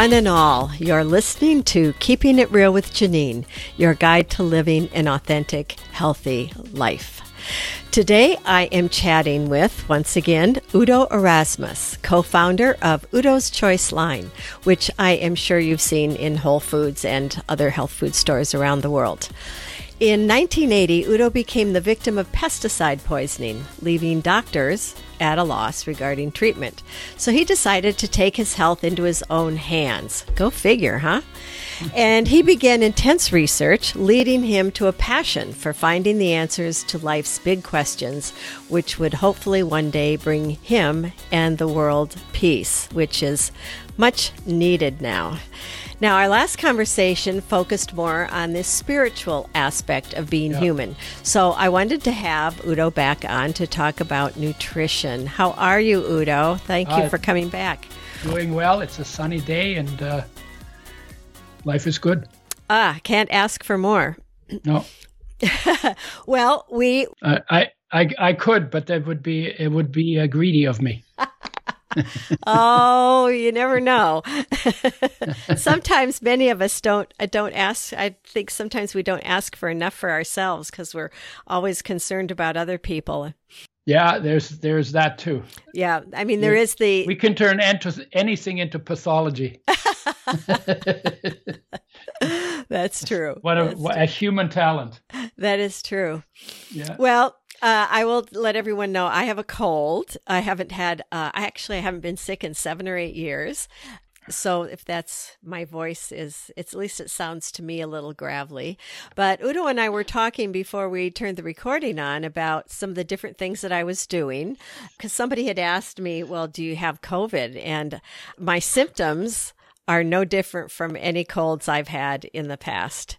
one and all. You're listening to Keeping It Real with Janine, your guide to living an authentic, healthy life. Today, I am chatting with, once again, Udo Erasmus, co founder of Udo's Choice Line, which I am sure you've seen in Whole Foods and other health food stores around the world. In 1980, Udo became the victim of pesticide poisoning, leaving doctors at a loss regarding treatment. So he decided to take his health into his own hands. Go figure, huh? And he began intense research, leading him to a passion for finding the answers to life's big questions, which would hopefully one day bring him and the world peace, which is much needed now. Now, our last conversation focused more on this spiritual aspect of being yeah. human. So I wanted to have Udo back on to talk about nutrition. How are you, Udo? Thank you uh, for coming back. Doing well. It's a sunny day and uh, life is good. Ah, can't ask for more. No. well, we. Uh, I, I, I could, but that would be it would be uh, greedy of me. oh, you never know. sometimes many of us don't uh, don't ask. I think sometimes we don't ask for enough for ourselves because we're always concerned about other people. Yeah, there's there's that too. Yeah, I mean there is the we can turn into anything into pathology. That's true. What a, what a human talent. That is true. Yeah. Well, uh, I will let everyone know I have a cold. I haven't had, uh, I actually haven't been sick in seven or eight years. So if that's my voice is, it's at least it sounds to me a little gravelly. But Udo and I were talking before we turned the recording on about some of the different things that I was doing because somebody had asked me, "Well, do you have COVID?" And my symptoms are no different from any colds I've had in the past.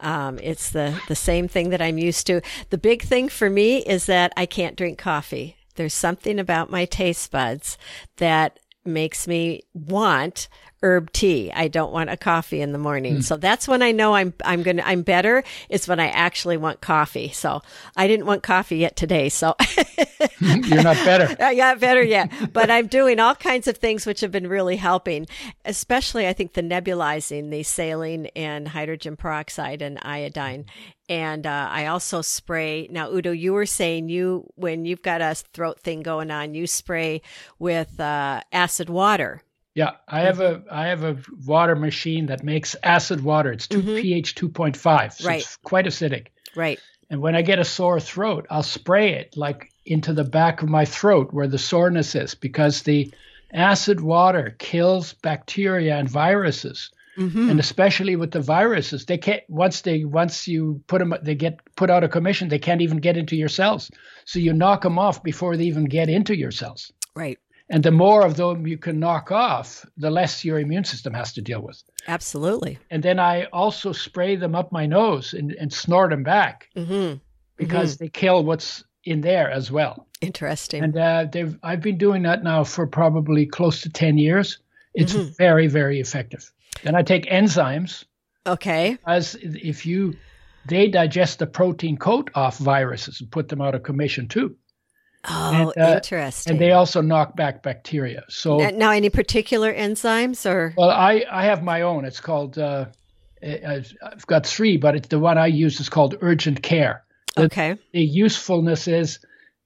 Um, it's the, the same thing that I'm used to. The big thing for me is that I can't drink coffee. There's something about my taste buds that makes me want herb tea. I don't want a coffee in the morning. Mm. So that's when I know I'm I'm going to I'm better is when I actually want coffee. So I didn't want coffee yet today. So You're not better. I got better yet. But I'm doing all kinds of things which have been really helping, especially I think the nebulizing, the saline and hydrogen peroxide and iodine. And uh, I also spray. Now, Udo, you were saying you, when you've got a throat thing going on, you spray with uh, acid water. Yeah, I have a I have a water machine that makes acid water. It's two, mm-hmm. pH two point five, so right. it's quite acidic. Right. And when I get a sore throat, I'll spray it like into the back of my throat where the soreness is, because the acid water kills bacteria and viruses. Mm-hmm. And especially with the viruses, they can't once they once you put them they get put out of commission. They can't even get into your cells. So you knock them off before they even get into your cells. Right. And the more of them you can knock off, the less your immune system has to deal with. Absolutely. And then I also spray them up my nose and, and snort them back mm-hmm. because mm-hmm. they kill what's in there as well. Interesting. And uh, they've, I've been doing that now for probably close to 10 years. It's mm-hmm. very, very effective. Then I take enzymes. Okay. As if you, they digest the protein coat off viruses and put them out of commission too. Oh, and, uh, interesting. And they also knock back bacteria. So now, any particular enzymes or? Well, I I have my own. It's called. Uh, I've got three, but it's the one I use is called Urgent Care. The, okay. The usefulness is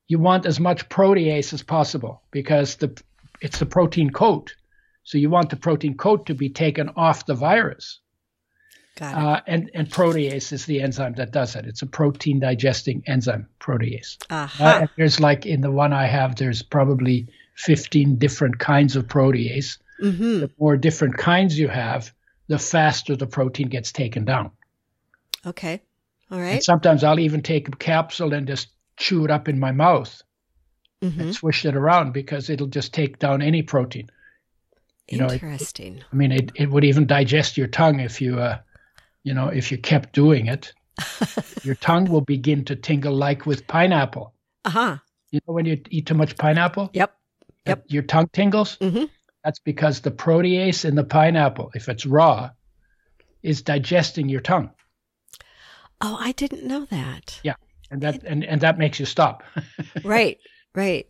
you want as much protease as possible because the it's the protein coat, so you want the protein coat to be taken off the virus. Uh, and, and protease is the enzyme that does it. It's a protein digesting enzyme, protease. Uh-huh. Uh, there's like in the one I have, there's probably 15 different kinds of protease. Mm-hmm. The more different kinds you have, the faster the protein gets taken down. Okay. All right. And sometimes I'll even take a capsule and just chew it up in my mouth mm-hmm. and swish it around because it'll just take down any protein. You Interesting. Know, it, I mean, it, it would even digest your tongue if you uh, you know, if you kept doing it, your tongue will begin to tingle like with pineapple. Uh huh. You know, when you eat too much pineapple? Yep. Yep. Your tongue tingles? Mm-hmm. That's because the protease in the pineapple, if it's raw, is digesting your tongue. Oh, I didn't know that. Yeah. And that and, and that makes you stop. right. Right.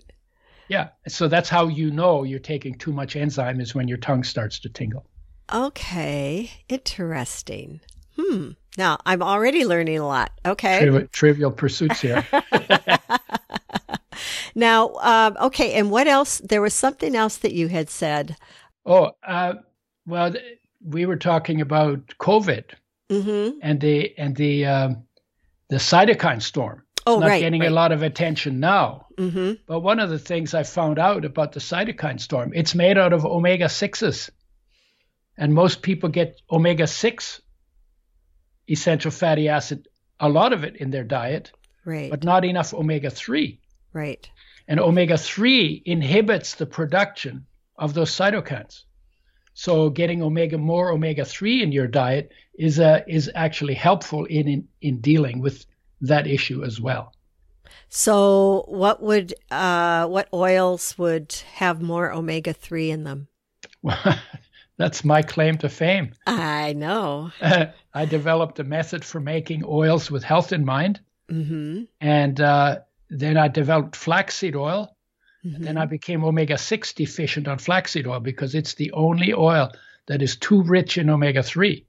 Yeah. So that's how you know you're taking too much enzyme is when your tongue starts to tingle. Okay, interesting. Hmm. Now I'm already learning a lot. Okay. Trivial, trivial pursuits here. now, um, okay, and what else? There was something else that you had said. Oh, uh, well, th- we were talking about COVID Mm-hmm. and the and the um, the cytokine storm. Oh, not right. getting right. a lot of attention now. Mm-hmm. But one of the things I found out about the cytokine storm, it's made out of omega sixes, and most people get omega six essential fatty acid, a lot of it in their diet, Right. but not enough omega three. right. And omega 3 inhibits the production of those cytokines. So getting omega more omega 3 in your diet is uh, is actually helpful in, in in dealing with that issue as well. So, what would uh, what oils would have more omega three in them? That's my claim to fame. I know. I developed a method for making oils with health in mind, Mm-hmm. and uh, then I developed flaxseed oil. mm-hmm. Then I became omega 6 deficient on flaxseed oil because it's the only oil that is too rich in omega 3.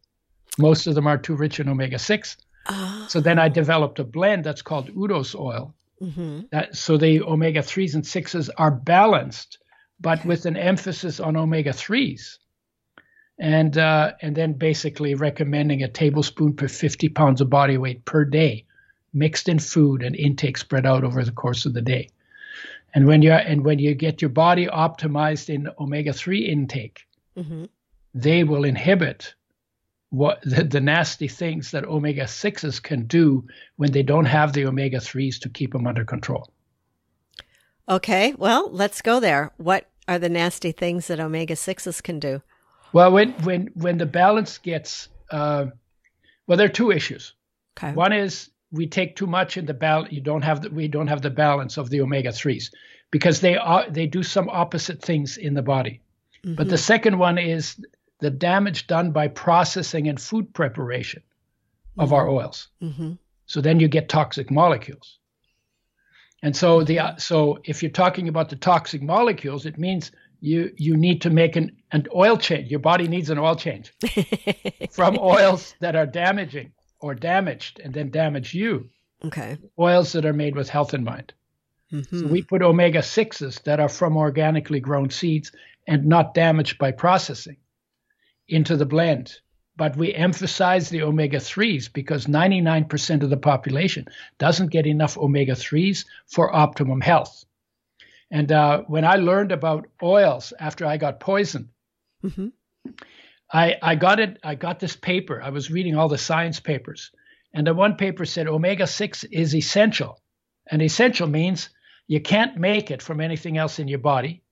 Most of them are too rich in omega 6. Ah. So then I developed a blend that's called Udo's oil. Mm-hmm. That, so the omega 3s and 6s are balanced, but with an emphasis on omega 3s. And, uh, and then basically recommending a tablespoon per 50 pounds of body weight per day, mixed in food and intake spread out over the course of the day. And when you and when you get your body optimized in omega 3 intake, Mm-hmm. they will inhibit what the, the nasty things that omega 6s can do when they don't have the omega 3s to keep them under control. Okay. Well, let's go there. What are the nasty things that omega sixes can do? Well, when when when the balance gets uh, well, there are two issues. Okay. One is we take too much in the balance. You don't have the, we don't have the balance of the omega 3s because they are they do some opposite things in the body. But the second one is the damage done by processing and food preparation of our oils. Mm-hmm. So then you get toxic molecules. And so the uh, so if you're talking about the toxic molecules, it means you you need to make an, an oil change. Your body needs an oil change from oils that are damaging or damaged and then damage you. okay. Oils that are made with health in mind. Mm-hmm. So we put omega 6s that are from organically grown seeds and not damaged by processing into the blend. But we emphasize the omega 3s because 99% of the population doesn't get enough omega 3s for optimum health. And uh, when I learned about oils after I got poisoned, Mhm. I, I got it. I got this paper. I was reading all the science papers, and the one paper said omega six is essential, and essential means you can't make it from anything else in your body.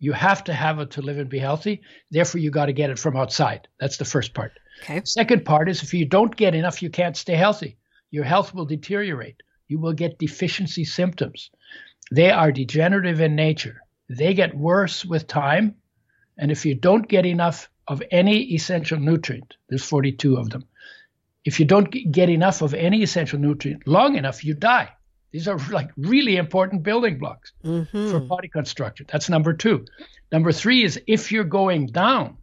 You have to have it to live and be healthy. Therefore, you got to get it from outside. That's the first part. Okay. Second part is if you don't get enough, you can't stay healthy. Your health will deteriorate. You will get deficiency symptoms. They are degenerative in nature. They get worse with time. And if you don't get enough of any essential nutrient, there's 42 of them. If you don't get enough of any essential nutrient long enough, you die. These are like really important building blocks Mm-hmm. for body construction. That's number two. Number three is if you're going down,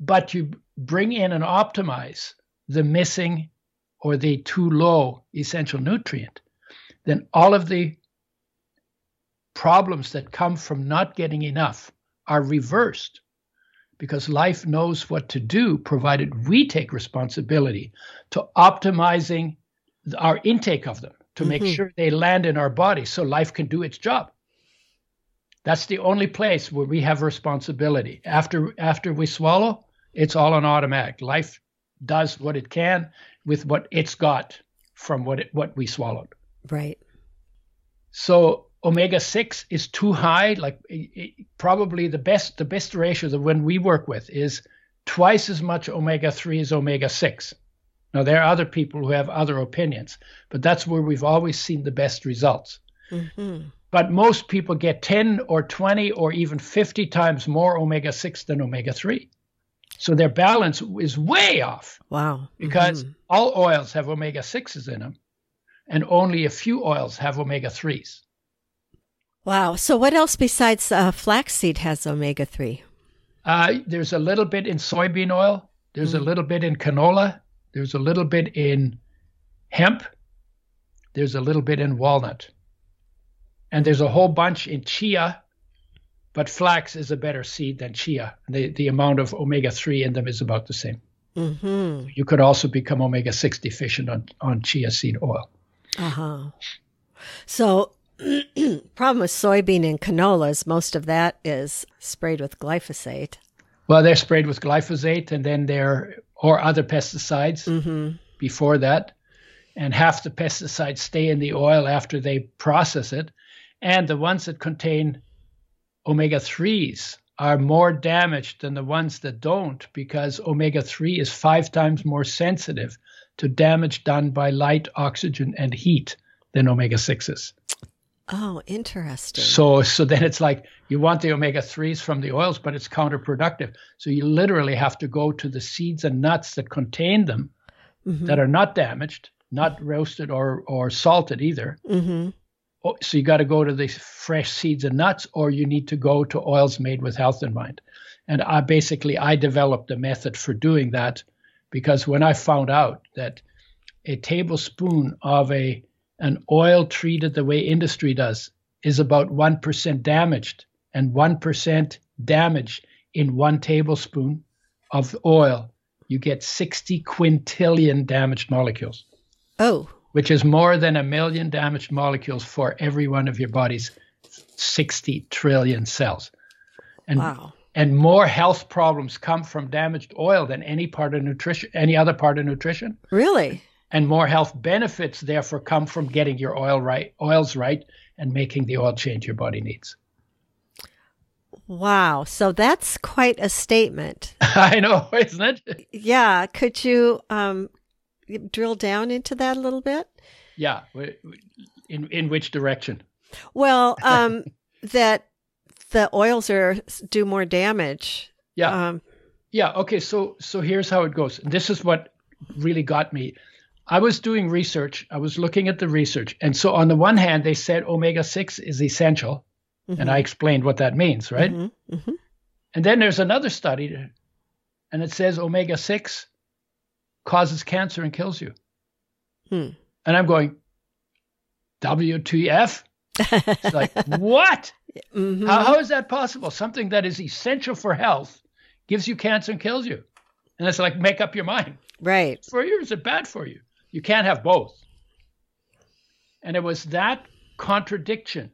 but you bring in and optimize the missing or the too low essential nutrient, then all of the problems that come from not getting enough are reversed because life knows what to do provided we take responsibility to optimizing our intake of them to make Mhm. sure they land in our body so life can do its job that's the only place where we have responsibility after after we swallow it's all on automatic life does what it can with what it's got from what it, what we swallowed Right. so omega 6 is too high like it, it- probably the best the best ratio that when we work with is twice as much omega 3 as omega 6 now there are other people who have other opinions but that's where we've always seen the best results Mm-hmm. but most people get 10 or 20 or even 50 times more omega 6 than omega 3 so their balance is way off Wow. because Mhm. all oils have omega 6s in them and only a few oils have omega 3s Wow. So, what else besides uh, flaxseed has omega three? Uh, there's a little bit in soybean oil. There's mm. a little bit in canola. There's a little bit in hemp. There's a little bit in walnut. And there's a whole bunch in chia, but flax is a better seed than chia. The, the amount of omega 3 in them is about the same. Mm-hmm. You could also become omega 6 deficient on, on chia seed oil. Uh huh. So, problem with soybean and canola is most of that is sprayed with glyphosate. Well, they're sprayed with glyphosate and then they're, or other pesticides mm-hmm. before that. And half the pesticides stay in the oil after they process it. And the ones that contain omega 3s are more damaged than the ones that don't because omega 3 is five times more sensitive to damage done by light, oxygen, and heat than omega 6s. Oh, interesting. So so then it's like you want the omega 3s from the oils, but it's counterproductive. So you literally have to go to the seeds and nuts that contain them mm-hmm. that are not damaged, not roasted or, or salted either. Mm-hmm. Oh, so you got to go to the fresh seeds and nuts, or you need to go to oils made with health in mind. And I basically I developed a method for doing that because when I found out that a tablespoon of a an oil treated the way industry does is about 1% damaged and 1% damage in one tablespoon of oil. You get 60 quintillion damaged molecules. Oh. Which is more than a million damaged molecules for every one of your body's 60 trillion cells. And wow. and more health problems come from damaged oil than any part of nutrition any other part of nutrition. Really and more health benefits therefore come from getting your oil right oils right and making the oil change your body needs. Wow. So that's quite a statement. I know isn't it? Yeah. Could you um, drill down into that a little bit? Yeah. In in which direction? Well um, that the oils are do more damage. Yeah. Um, yeah. Okay. So so here's how it goes. This is what really got me I was doing research. I was looking at the research. And so, on the one hand, they said omega 6 is essential. Mm-hmm. And I explained what that means, right? Mm-hmm. Mm-hmm. And then there's another study, and it says omega 6 causes cancer and kills you. Hmm. And I'm going, WTF? it's like, what? Mm-hmm. How, how is that possible? Something that is essential for health gives you cancer and kills you. And it's like, make up your mind. Right. For you, is it bad for you? You can't have both. And it was that contradiction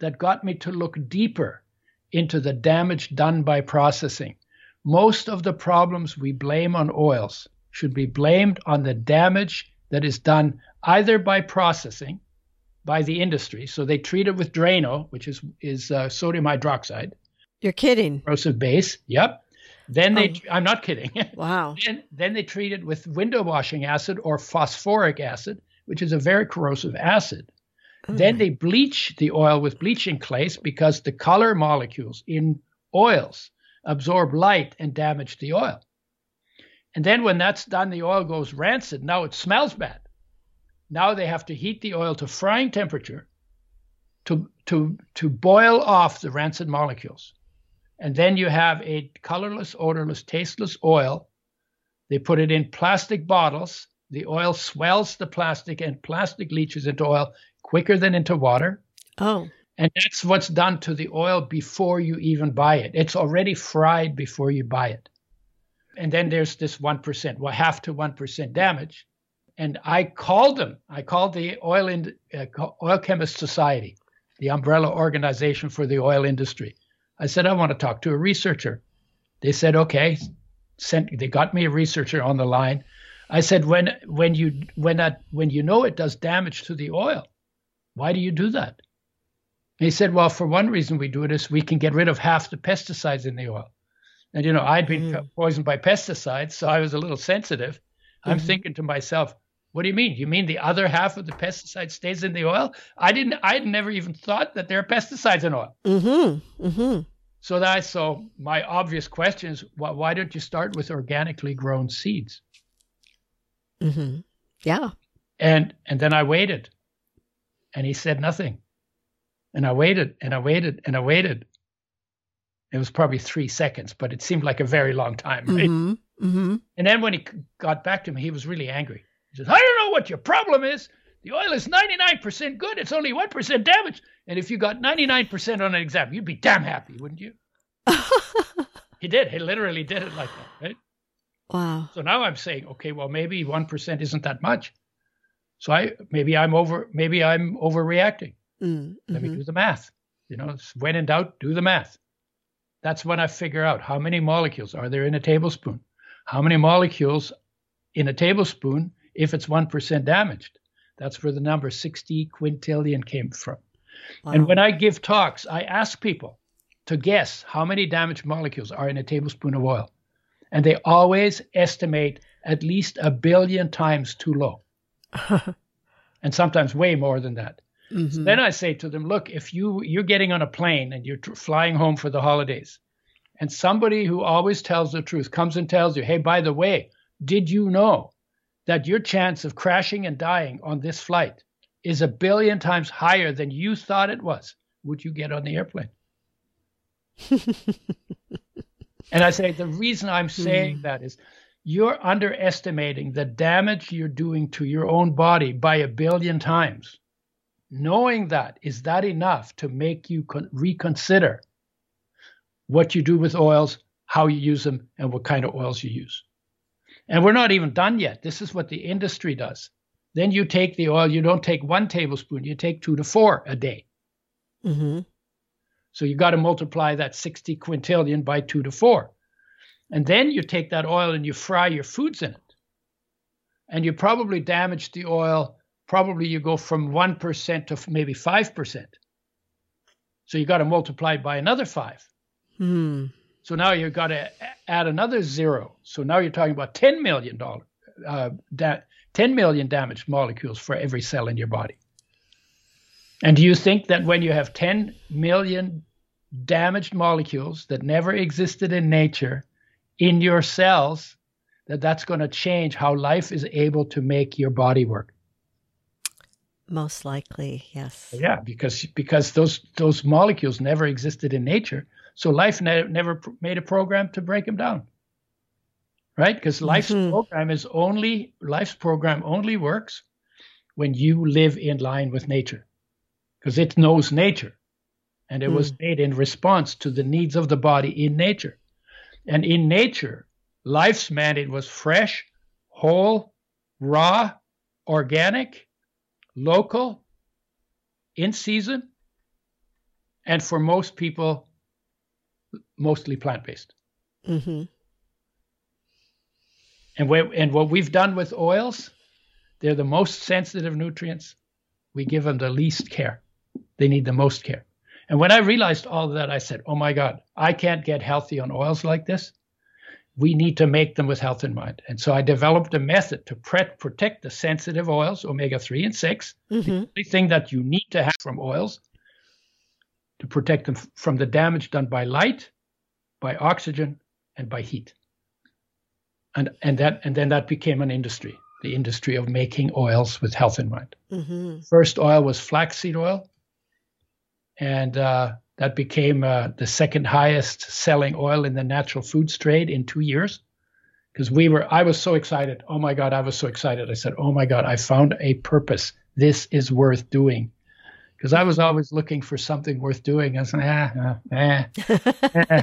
that got me to look deeper into the damage done by processing. Most of the problems we blame on oils should be blamed on the damage that is done either by processing by the industry. So they treat it with Drano, which is is uh, sodium hydroxide. You're kidding. Corrosive base. Yep. Then they, oh. I'm not kidding. Wow. then, then they treat it with window washing acid or phosphoric acid, which is a very corrosive acid. Mm. Then they bleach the oil with bleaching clays because the color molecules in oils absorb light and damage the oil. And then when that's done, the oil goes rancid. Now it smells bad. Now they have to heat the oil to frying temperature to, to, to boil off the rancid molecules. And then you have a colorless, odorless, tasteless oil. They put it in plastic bottles. The oil swells the plastic, and plastic leaches into oil quicker than into water. Oh. And that's what's done to the oil before you even buy it. It's already fried before you buy it. And then there's this 1%, well, half to 1% damage. And I called them. I called the Oil, in, uh, oil Chemist Society, the umbrella organization for the oil industry. I said, I want to talk to a researcher. They said, okay. Sent, they got me a researcher on the line. I said, when when you when that when you know it does damage to the oil, why do you do that? And he said, well, for one reason we do it is we can get rid of half the pesticides in the oil. And you know, I'd been mm. poisoned by pesticides, so I was a little sensitive. I'm mm-hmm. thinking to myself, what do you mean? You mean the other half of the pesticide stays in the oil? I didn't. I'd never even thought that there are pesticides in oil. Mm-hmm. Mm-hmm. So that so my obvious question is why, why don't you start with organically grown seeds? Mm-hmm. Yeah. And and then I waited, and he said nothing. And I waited and I waited and I waited. It was probably three seconds, but it seemed like a very long time, right? Mm-hmm. Mm-hmm. And then when he got back to me, he was really angry. He says, I don't know what your problem is. The oil is 99% good. It's only 1% damaged. And if you got 99% on an exam, you'd be damn happy, wouldn't you? he did. He literally did it like that, right? Wow. So now I'm saying, okay, well, maybe 1% isn't that much. So I maybe I'm over maybe I'm overreacting. Mm, Let me mhm. do the math. You know, when in doubt, do the math. That's when I figure out how many molecules are there in a tablespoon. How many molecules in a tablespoon if it's 1% damaged? That's where the number 60 quintillion came from. And when I give talks, I ask people to guess how many damaged molecules are in a tablespoon of oil. And they always estimate at least a billion times too low, and sometimes way more than that. Mhm. Then I say to them, look, if you you're getting on a plane and you're tr- flying home for the holidays, and somebody who always tells the truth comes and tells you, hey, by the way, did you know that your chance of crashing and dying on this flight is a billion times higher than you thought it was? Would you get on the airplane? and I say the reason I'm saying hmm. that is you're underestimating the damage you're doing to your own body by a billion times knowing that is that enough to make you con- reconsider what you do with oils how you use them and what kind of oils you use and we're not even done yet this is what the industry does then you take the oil you don't take one tablespoon you take two to four a day Mhm. so you got to multiply that 60 quintillion by two to four and then you take that oil and you fry your foods in it and you probably damage the oil probably you go from 1% to maybe 5%. So you got to multiply by another 5. Hmm. So now you've got to add another zero. So now you're talking about 10 million dollar uh, da- 10 million damaged molecules for every cell in your body. And do you think that when you have 10 million damaged molecules that never existed in nature in your cells that that's going to change how life is able to make your body work? Most likely, yes. Yeah, because because those those molecules never existed in nature, so life ne- never pr- made a program to break them down. Right? Because life's Mhm. program is only life's program only works when you live in line with nature, because it knows nature, and it was made in response to the needs of the body in nature, and in nature, life's mandate was fresh, whole, raw, organic, local, in season, and for most people, mostly plant based. hmm And, we, and what we've done with oils, they're the most sensitive nutrients. We give them the least care. They need the most care. And when I realized all of that, I said, oh my God, I can't get healthy on oils like this. We need to make them with health in mind. And so I developed a method to pre- protect the sensitive oils, omega 3 and 6, hmm only thing that you need to have from oils to protect them from the damage done by light, by oxygen, and by heat. And and that and then that became an industry, the industry of making oils with health in mind. hmm First oil was flaxseed oil, and uh, that became uh, the second highest selling oil in the natural foods trade in two years. Because we were, I was so excited. Oh my God, I was so excited. I said, Oh my God, I found a purpose. This is worth doing. Because I was always looking for something worth doing. I said, ah, ah, eh,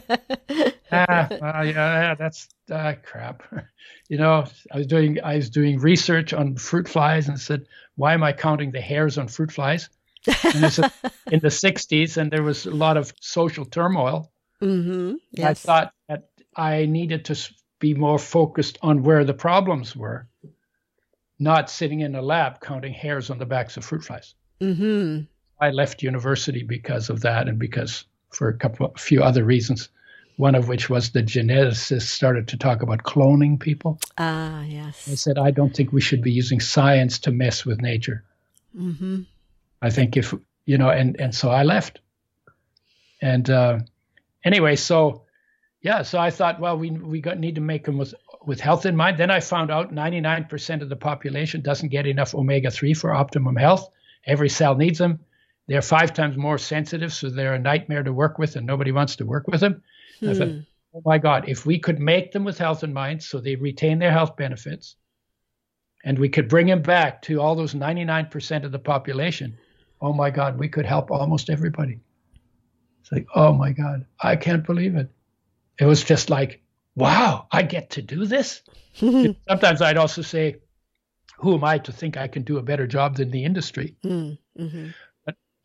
ah, well, yeah, yeah, that's uh, crap. you know, I was doing I was doing research on fruit flies and said, why am I counting the hairs on fruit flies? And this is in the 60s, and there was a lot of social turmoil. hmm I thought that I needed to be more focused on where the problems were, not sitting in a lab counting hairs on the backs of fruit flies. hmm I left university because of that, and because for a couple, a few other reasons. One of which was the geneticists started to talk about cloning people. Ah, yes. I said, I don't think we should be using science to mess with nature. Mm-hmm. I think if you know, and and so I left. And uh, anyway, so yeah, so I thought, well, we we got, need to make them with with health in mind. Then I found out 99% of the population doesn't get enough omega 3 for optimum health. Every cell needs them. They're five times more sensitive, so they're a nightmare to work with, and nobody wants to work with them. I thought, Hmm. oh my God, if we could make them with health in mind so they retain their health benefits and we could bring them back to all those 99% of the population, oh my God, we could help almost everybody. It's like, oh my God, I can't believe it. It was just like, wow, I get to do this. Sometimes I'd also say, who am I to think I can do a better job than the industry? Mm,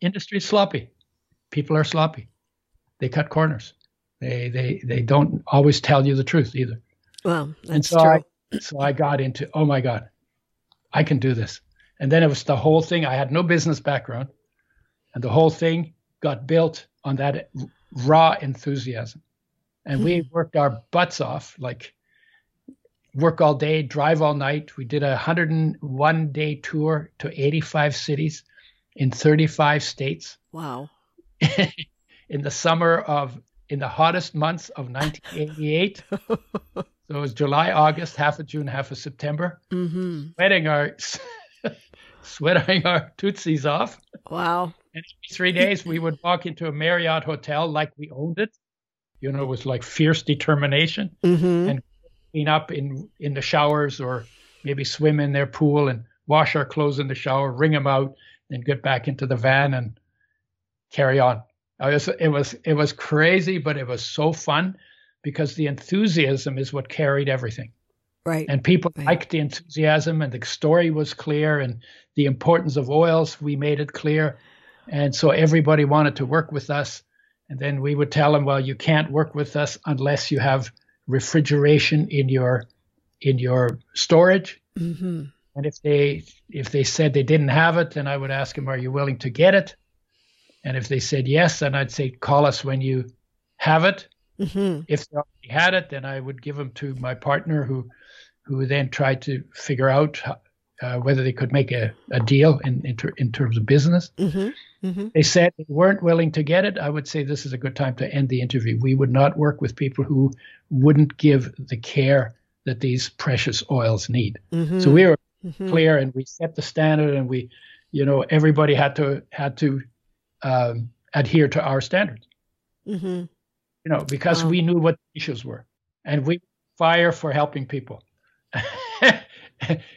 Industry is sloppy. People are sloppy. They cut corners. They they they don't always tell you the truth either. Well, And that's so true. I so I got into oh my god, I can do this. And then it was the whole thing. I had no business background, and the whole thing got built on that raw enthusiasm. And we mm-hmm. worked our butts off, like work all day, drive all night. We did a 101 day tour to 85 cities in 35 states wow. in the summer of in the hottest months of 1988. so it was July, August, half of June, half of September. hmm Sweating our sweating our tootsies off. Wow. And every three days we would walk into a Marriott hotel like we owned it. You know, it was like fierce determination. hmm And- Clean up in in the showers or maybe swim in their pool and wash our clothes in the shower, wring them out, then get back into the van and carry on. I was, it was it was crazy, but it was so fun because the enthusiasm is what carried everything. Right. And people Right. liked the enthusiasm, and the story was clear, and the importance of oils we made it clear, and so everybody wanted to work with us. And then we would tell them, well, you can't work with us unless you have refrigeration in your in your storage. hmm And if they if they said they didn't have it, then I would ask them, "Are you willing to get it?" And if they said yes, then I'd say, "Call us when you have it." hmm If they already had it, then I would give them to my partner, who who then tried to figure out uh, whether they could make a, a deal in in, ter- in terms of business. hmm hmm They said they weren't willing to get it. I would say this is a good time to end the interview. We would not work with people who wouldn't give the care that these precious oils need. hmm So we were hmm clear and we set the standard and we you know everybody had to had to um, adhere to our standards. Hmm you know because Wow. we knew what the issues were and we fire for helping people.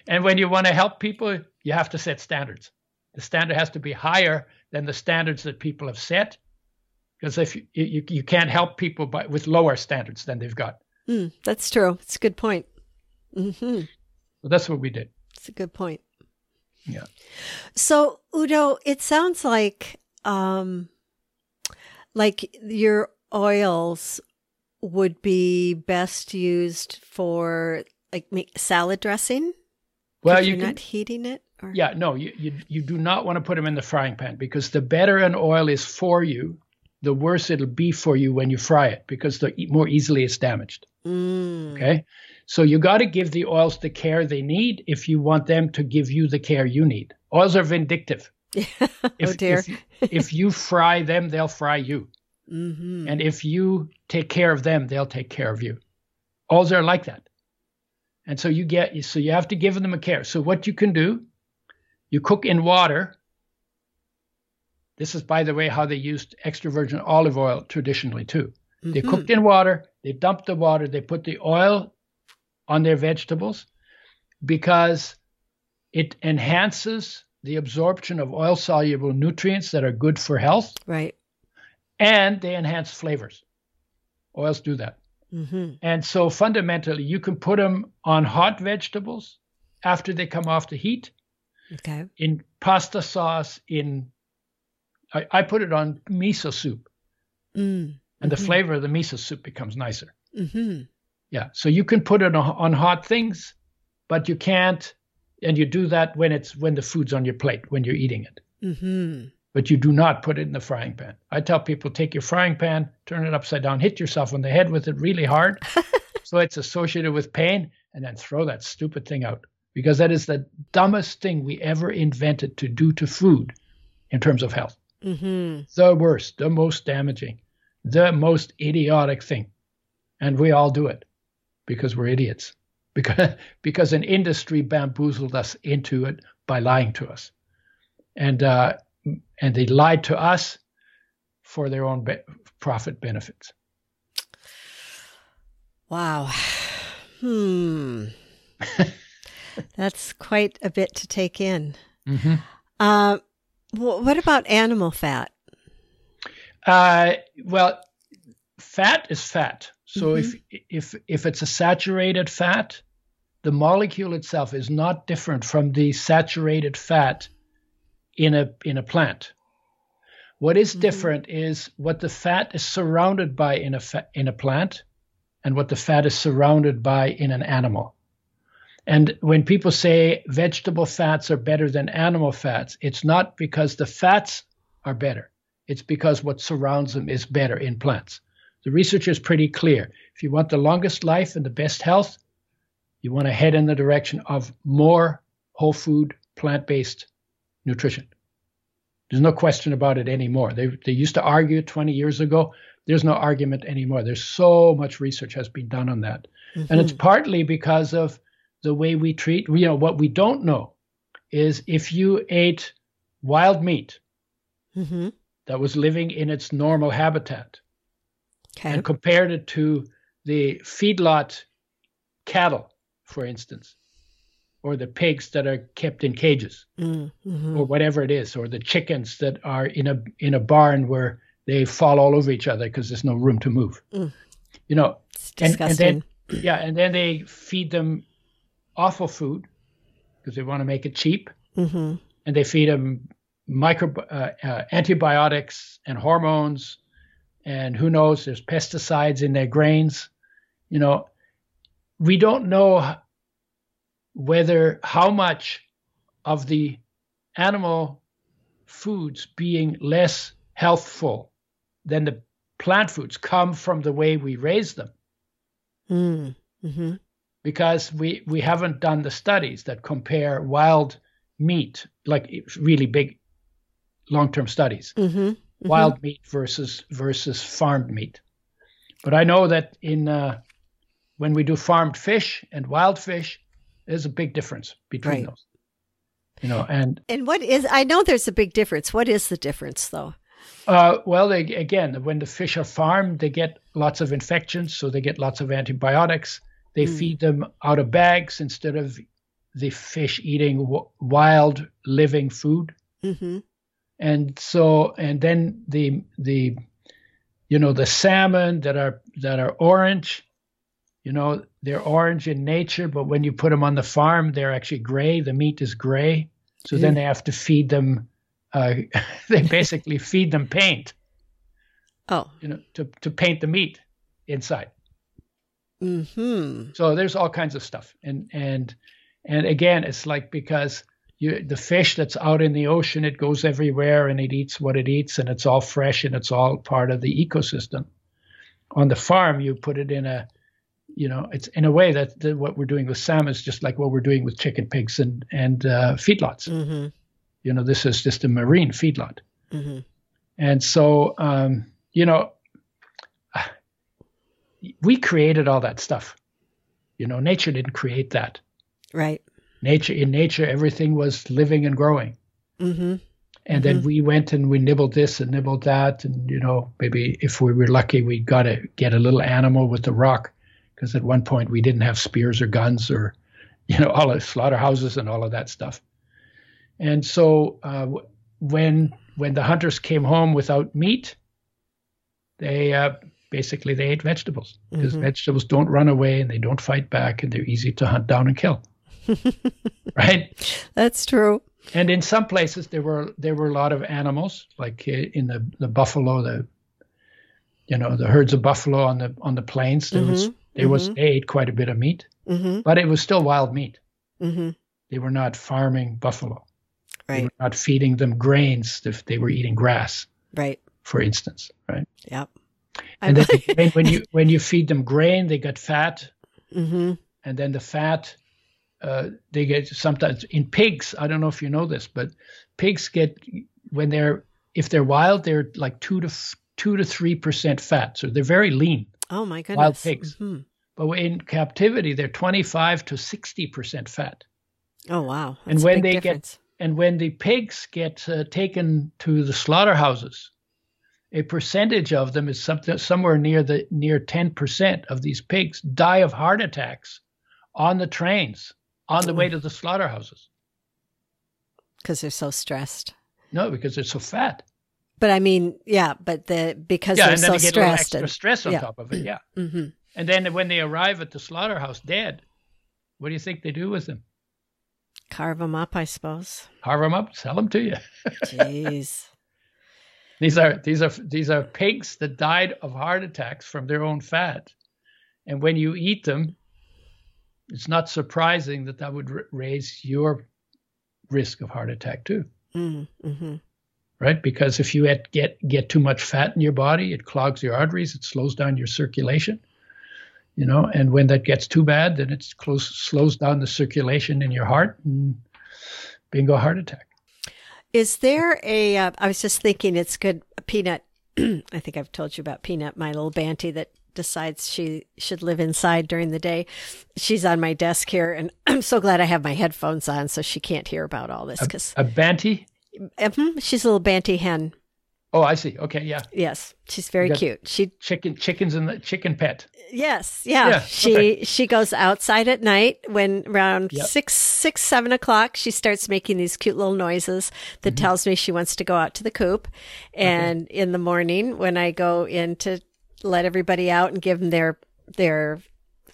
And when you want to help people you have to set standards. The standard has to be higher than the standards that people have set because if you, you, you can't help people by, with lower standards than they've got. Mm, that's true. It's a good point. hmm so that's what we did A good point. Yeah. So Udo, it sounds like um like your oils would be best used for like make salad dressing. well you you're can not heating it. Or? Yeah, no, you, you you do not want to put them in the frying pan because the better an oil is for you, the worse it'll be for you when you fry it because the more easily it's damaged. Mm. Okay, so you got to give the oils the care they need if you want them to give you the care you need. Oils are vindictive. oh If, dear. If, if you fry them, they'll fry you, hmm and if you take care of them, they'll take care of you. Oils are like that, and so you get so you have to give them a care. So what you can do, you cook in water. This is, by the way, how they used extra virgin olive oil traditionally too. They Mhm. cooked in water, they dumped the water, they put the oil on their vegetables because it enhances the absorption of oil soluble nutrients that are good for health Right. and they enhance flavors. Oils do that. hmm And so fundamentally, you can put them on hot vegetables after they come off the heat, Okay. in pasta sauce, in I, I put it on miso soup, Mm. and the Mhm. flavor of the miso soup becomes nicer. hmm Yeah. So you can put it on, on hot things, but you can't, and you do that when it's when the food's on your plate when you're eating it. hmm But you do not put it in the frying pan. I tell people take your frying pan, turn it upside down, hit yourself on the head with it really hard, so it's associated with pain, and then throw that stupid thing out because that is the dumbest thing we ever invented to do to food in terms of health. hmm The worst, the most damaging, the most idiotic thing. And we all do it because we're idiots. Because, because an industry bamboozled us into it by lying to us. And, uh, and they lied to us for their own be- profit benefits. Wow. Hmm. That's quite a bit to take in. Mm-hmm. Uh, wh- what about animal fat? Uh, well, fat is fat. So Mhm. if if if it's a saturated fat, the molecule itself is not different from the saturated fat in a in a plant. What is Mhm. different is what the fat is surrounded by in a fa- in a plant, and what the fat is surrounded by in an animal. And when people say vegetable fats are better than animal fats, it's not because the fats are better. It's because what surrounds them is better in plants. The research is pretty clear. If you want the longest life and the best health, you want to head in the direction of more whole food, plant based nutrition. There's no question about it anymore. They, they used to argue 20 years ago. There's no argument anymore. There's so much research has been done on that. And it's partly because of the way we treat, you know, what we don't know is if you ate wild meat hmm that was living in its normal habitat Okay. and compared it to the feedlot cattle, for instance, or the pigs that are kept in cages, Mm-hmm. or whatever it is, or the chickens that are in a in a barn where they fall all over each other because there's no room to move. Mm. You know, It's and- and disgusting. then- yeah, and then they feed them awful food because they want to make it cheap, hmm and they feed them micro uh, uh, antibiotics and hormones, and who knows? There's pesticides in their grains. You know, we don't know whether how much of the animal foods being less healthful than the plant foods come from the way we raise them Mm. Mm-hmm. because we we haven't done the studies that compare wild meat like really big long-term studies Mm-hmm. Wild meat versus versus farmed meat but i know that in uh, when we do farmed fish and wild fish there's a big difference between Right. those you know and And what is? I know there's a big difference. What is the difference, though? Uh, well, they, again, when the fish are farmed, they get lots of infections, so they get lots of antibiotics. They Mm. feed them out of bags instead of the fish eating w- wild living food, Mm-hmm. And so and then the the you know the salmon that are that are orange, you know they're orange in nature, but when you put them on the farm, they're actually gray. The meat is gray, so then they have to feed them. Uh, they basically feed them paint Oh. you know, to, to paint the meat inside. Mm-hmm. So there's all kinds of stuff. And and and again, it's like because you the fish that's out in the ocean, it goes everywhere and it eats what it eats and it's all fresh and it's all part of the ecosystem. On the farm, you put it in a you know, it's in a way that, that what we're doing with salmon is just like what we're doing with chicken, pigs, and and uh, feedlots. Mm-hmm. You know, this is just a marine feedlot. Mm-hmm. And so, um, you know, we created all that stuff. You know, nature didn't create that. Right. Nature, in nature, everything was living and growing. Mm-hmm. And then we went and we nibbled this and nibbled that. And, you know, maybe if we were lucky, we got to get a little animal with the rock. Because at one point we didn't have spears or guns or, you know, all the slaughterhouses and all of that stuff. And so uh, when when the hunters came home without meat, they uh, basically they ate vegetables because Mhm. vegetables don't run away and they don't fight back and they're easy to hunt down and kill. Right? That's true. And in some places there were there were a lot of animals, like uh, in the the buffalo, the you know the herds of buffalo on the on the plains. There was Mhm, there was they ate quite a bit of meat, Mm-hmm. but it was still wild meat. Mm-hmm. They were not farming buffalo. They Right. were not feeding them grains. If they were eating grass, Right. for instance, right? Yep. And then when you when you feed them grain, they get fat, mm-hmm. and then the fat uh, they get sometimes in pigs. I don't know if you know this, but pigs get when they're if they're wild, they're like two to two to three percent fat, so they're very lean. Oh my goodness. Wild pigs. Mhm. But in captivity, they're twenty five to sixty percent fat. Oh wow. And That's a when they get- And when the pigs get uh, taken to the slaughterhouses, a percentage of them is something somewhere near the near 10% of these pigs die of heart attacks on the trains on the way to the slaughterhouses. Because they're so stressed. No, because they're so fat. But I mean, yeah, but the because yeah, they're and then so they get stressed. extra and, stress on yeah. top of it. Yeah. hmm And then when they arrive at the slaughterhouse dead, what do you think they do with them? Carve them up, I suppose. Carve them up, sell them to you. Jeez. These are these are these are pigs that died of heart attacks from their own fat, and when you eat them, it's not surprising that that would r- raise your risk of heart attack too, mm-hmm. right? Because if you get get get too much fat in your body, it clogs your arteries, it slows down your circulation, you know, and when that gets too bad, then it close, slows down the circulation in your heart, and bingo, heart attack. Is there a? Uh, I was just thinking, it's good. Peanut. I think I've told you about Peanut, my little banty that decides she should live inside during the day. She's on my desk here, and I'm so glad I have my headphones on so she can't hear about all this because A banty? she's a little banty hen. Oh, I see. Okay, yeah, Yes, she's very cute. She chicken chickens in the chicken pet. Yes, yeah. Yeah, she okay. she goes outside at night when around Yep. six six seven o'clock. She starts making these cute little noises that Mm-hmm. tells me she wants to go out to the coop. And in the morning when I go in to let everybody out and give them their their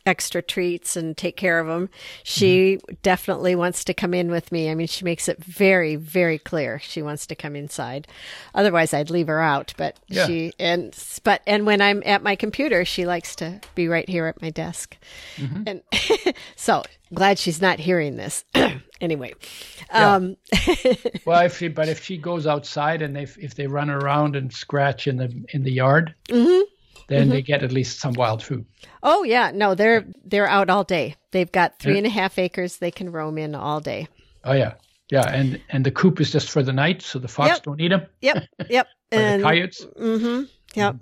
extra treats and take care of them, she Mm-hmm. definitely wants to come in with me. I mean, she makes it very very clear she wants to come inside. Otherwise, I'd leave her out. But Yeah. she and but and when I'm at my computer, she likes to be right here at my desk. Mm-hmm. And so glad she's not hearing this. anyway, Yeah. um, Well, if she, but if she goes outside and they, if they run around and scratch in the in the yard, Mm-hmm. Then they get at least some wild food. oh yeah, no, they're they're out all day. They've got three and a half acres they can roam in all day. Oh yeah, yeah, and and the coop is just for the night, so the fox Yep. don't eat them. Yep, yep, and the coyotes. Mm-hmm. Yep.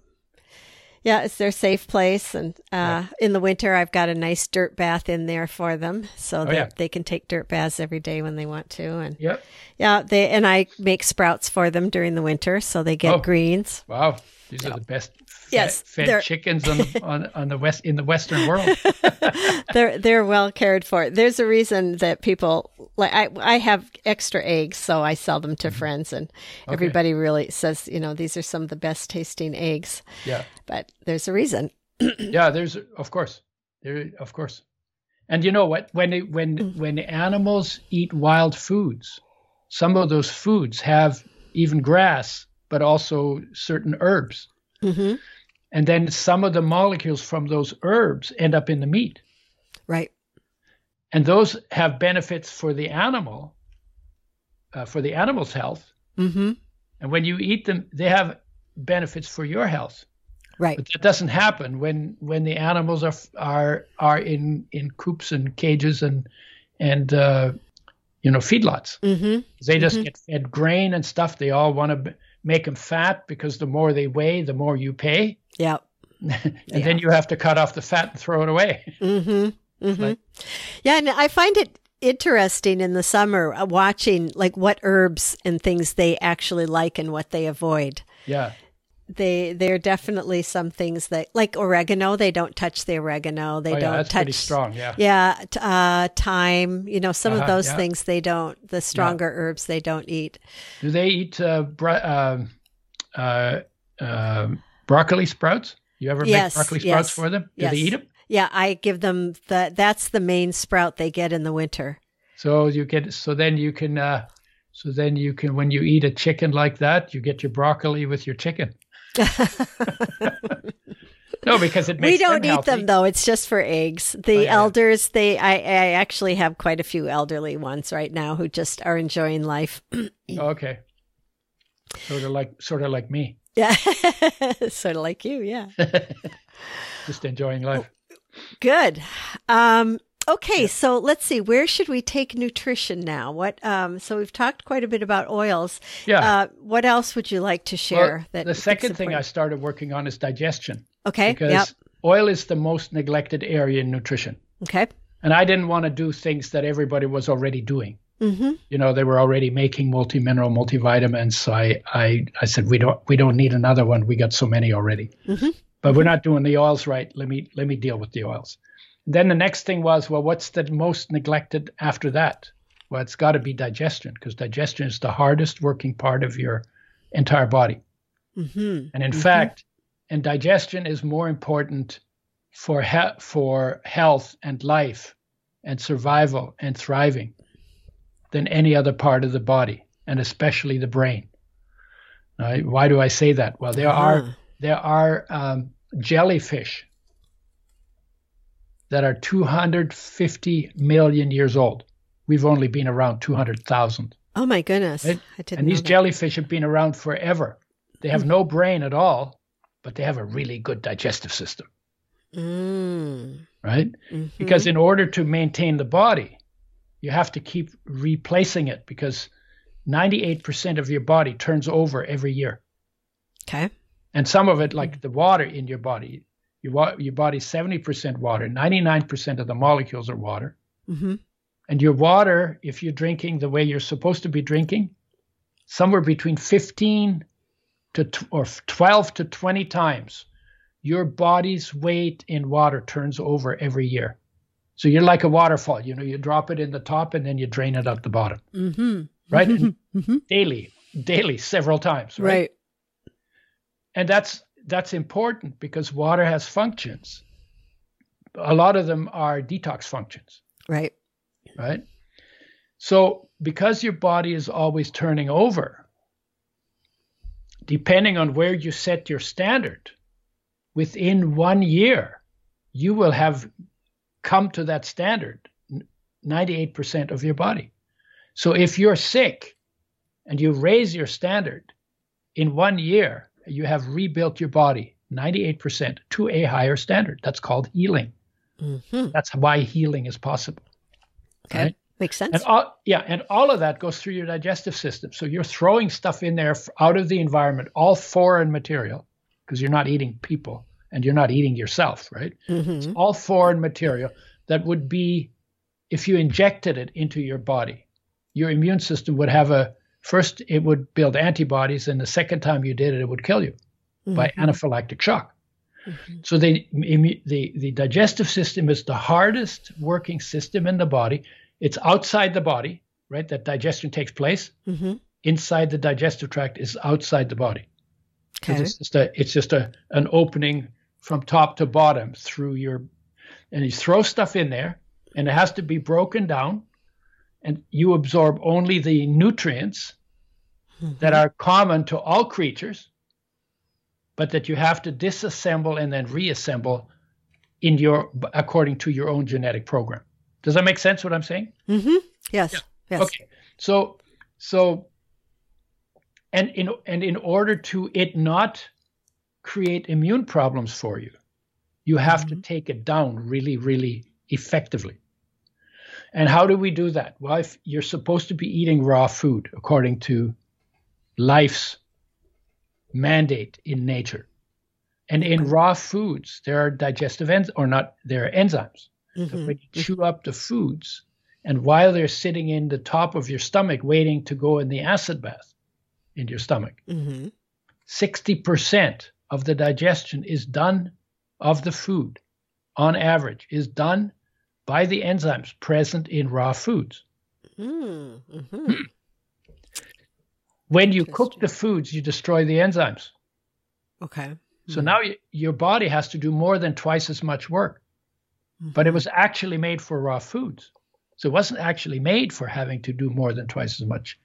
Yeah, it's their safe place, and uh, in the winter, I've got a nice dirt bath in there for them, so that yeah. they can take dirt baths every day when they want to. And Yep. yeah, they and I make sprouts for them during the winter, so they get Oh. greens. Wow, these are the best. Fed, Yes, fed chickens on, on on the west in the Western world. they're they're well cared for. There's a reason that people like I I have extra eggs, so I sell them to friends, and everybody really says you know these are some of the best tasting eggs. Yeah, But there's a reason. yeah. There's of course, there of course, and you know what? When they, when when animals eat wild foods, some of those foods have even grass, but also certain herbs. hmm and then some of the molecules from those herbs end up in the meat. Right. and those have benefits for the animal uh, for the animal's health. Hmm and when you eat them they have benefits for your health. Right. but that doesn't happen when when the animals are are are in in coops and cages and and uh, you know feedlots. Hmm they just get fed grain and stuff. They all want to make them fat because the more they weigh the more you pay Yeah. and then you have to cut off the fat and throw it away Mm-hmm. Mm-hmm. Like- yeah, and I find it interesting in the summer uh, watching like what herbs and things they actually like and what they avoid. yeah They there are definitely some things that like oregano. They don't touch the oregano. They oh, yeah, don't that's touch. pretty strong. Yeah. Yeah, uh, thyme. You know, some of Uh-huh, those yeah. things they don't. The stronger herbs they don't eat. Do they eat uh, bro- um uh, um broccoli sprouts? You ever Yes, make broccoli sprouts yes, for them? Do yes. they eat them? Yeah, I give them the. That's the main sprout they get in the winter. So you get so then you can uh, so then you can when you eat a chicken like that, you get your broccoli with your chicken. No, because it makes we don't them eat healthy. them though. It's just for eggs. The Oh, yeah. elders, they I, I actually have quite a few elderly ones right now who just are enjoying life. Okay. Sort of like sort of like me, yeah, sort of like you. Yeah, just enjoying life. good. Um, okay, so let's see. Where should we take nutrition now? What? Um, so we've talked quite a bit about oils. Yeah. Uh, what else would you like to share? Well, that the second thing I started working on is digestion Okay. because Yep. oil is the most neglected area in nutrition. Okay. And I didn't want to do things that everybody was already doing. Mm-hmm. You know, they were already making multi-mineral, multivitamins. So I, I, I said, we don't, we don't need another one. We got so many already. Mm-hmm. But we're not doing the oils right. Let me, let me deal with the oils. Then the next thing was, well, what's the most neglected after that? Well, it's got to be digestion because digestion is the hardest working part of your entire body. Mm-hmm. And in mm-hmm. fact, and digestion is more important for he- for health and life and survival and thriving than any other part of the body, and especially the brain. Why do I say that? Well, there uh-huh. are there are um, jellyfish that are 250 million years old. We've only been around 200,000. Oh my goodness! Right? and these jellyfish have been around forever. They have mm. no brain at all, but they have a really good digestive system. Mm. Right? Mm-hmm. Because in order to maintain the body, you have to keep replacing it because 98% of your body turns over every year. Okay. And some of it, like the water in your body, your, your body's 70% water, 99% of the molecules are water. Mm-hmm. And your water, if you're drinking the way you're supposed to be drinking, somewhere between 15 to t- or 12 to 20 times your body's weight in water turns over every year. So you're like a waterfall. You know, you drop it in the top and then you drain it out the bottom. Mm-hmm. Right? Mm-hmm. mm-hmm. Daily, daily, several times. Right? right. And that's that's important because water has functions. A lot of them are detox functions. Right. Right. So because your body is always turning over, depending on where you set your standard, within one year, you will have come to that standard 98% of your body. So if you're sick and you raise your standard in one year, you have rebuilt your body 98% to a higher standard. That's called healing. Mm-hmm. That's why healing is possible. Okay. Right? Makes sense. And all, yeah, and all of that goes through your digestive system. So you're throwing stuff in there out of the environment, all foreign material, because you're not eating people and you're not eating yourself, right? Mm-hmm. It's all foreign material that would be, if you injected it into your body, your immune system would have a first, it would build antibodies, and the second time you did it, it would kill you mm-hmm. by anaphylactic shock. Mm-hmm. So the, the the digestive system is the hardest working system in the body. It's outside the body, right? That digestion takes place. Mm-hmm. Inside the digestive tract is outside the body. Okay. It's just a it's just a an opening from top to bottom through your, and you throw stuff in there, and it has to be broken down, and you absorb only the nutrients mm-hmm. that are common to all creatures, but that you have to disassemble and then reassemble in your according to your own genetic program. Does that make sense? What I'm saying? Mm-hmm. Yes. Yeah. Yes. Okay. So so and in and in order to it not create immune problems for you. You have mm-hmm. to take it down really, really effectively. And how do we do that? Well, if you're supposed to be eating raw food according to life's mandate in nature. And in raw foods, there are digestive enzymes, or not, there are enzymes. Mm-hmm. So when you chew up the foods, and while they're sitting in the top of your stomach waiting to go in the acid bath in your stomach, mm-hmm. 60% of the digestion is done of the food, on average, is done by the enzymes present in raw foods. Mm-hmm. when you cook the foods, you destroy the enzymes. Okay. So mm now you, your body has to do more than twice as much work. Mm-hmm. But it was actually made for raw foods. So it wasn't actually made for having to do more than twice as much.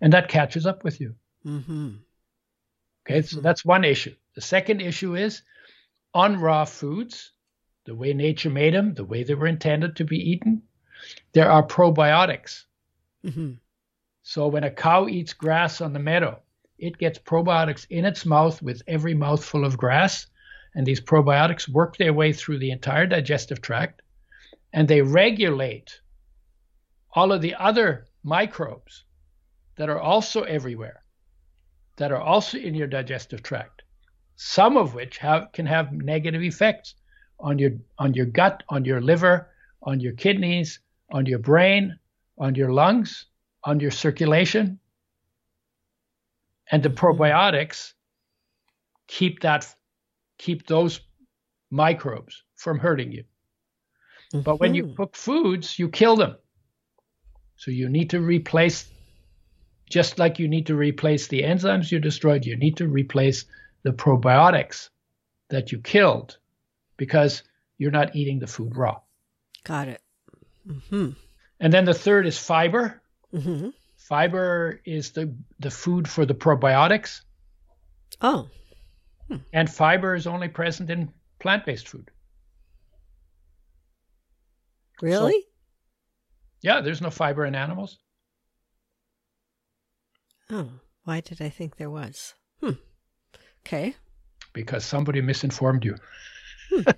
And that catches up with you. Mm-hmm. Okay, so mm-hmm. that's one issue. The second issue is on raw foods, the way nature made them, the way they were intended to be eaten, there are probiotics. Mm-hmm. So when a cow eats grass on the meadow, it gets probiotics in its mouth with every mouthful of grass. And these probiotics work their way through the entire digestive tract and they regulate all of the other microbes that are also everywhere, that are also in your digestive tract some of which have, can have negative effects on your on your gut, on your liver, on your kidneys, on your brain, on your lungs, on your circulation. And the probiotics keep that keep those microbes from hurting you. Mm-hmm. But when you cook foods, you kill them. So you need to replace just like you need to replace the enzymes you destroyed, you need to replace the probiotics that you killed because you're not eating the food raw. Got it. Mm-hmm. And then the third is fiber. Mm-hmm. Fiber is the, the food for the probiotics. Oh. Hmm. And fiber is only present in plant based food. Really? So, yeah, there's no fiber in animals. Oh, why did I think there was? Hmm. Okay. Because somebody misinformed you. Hmm.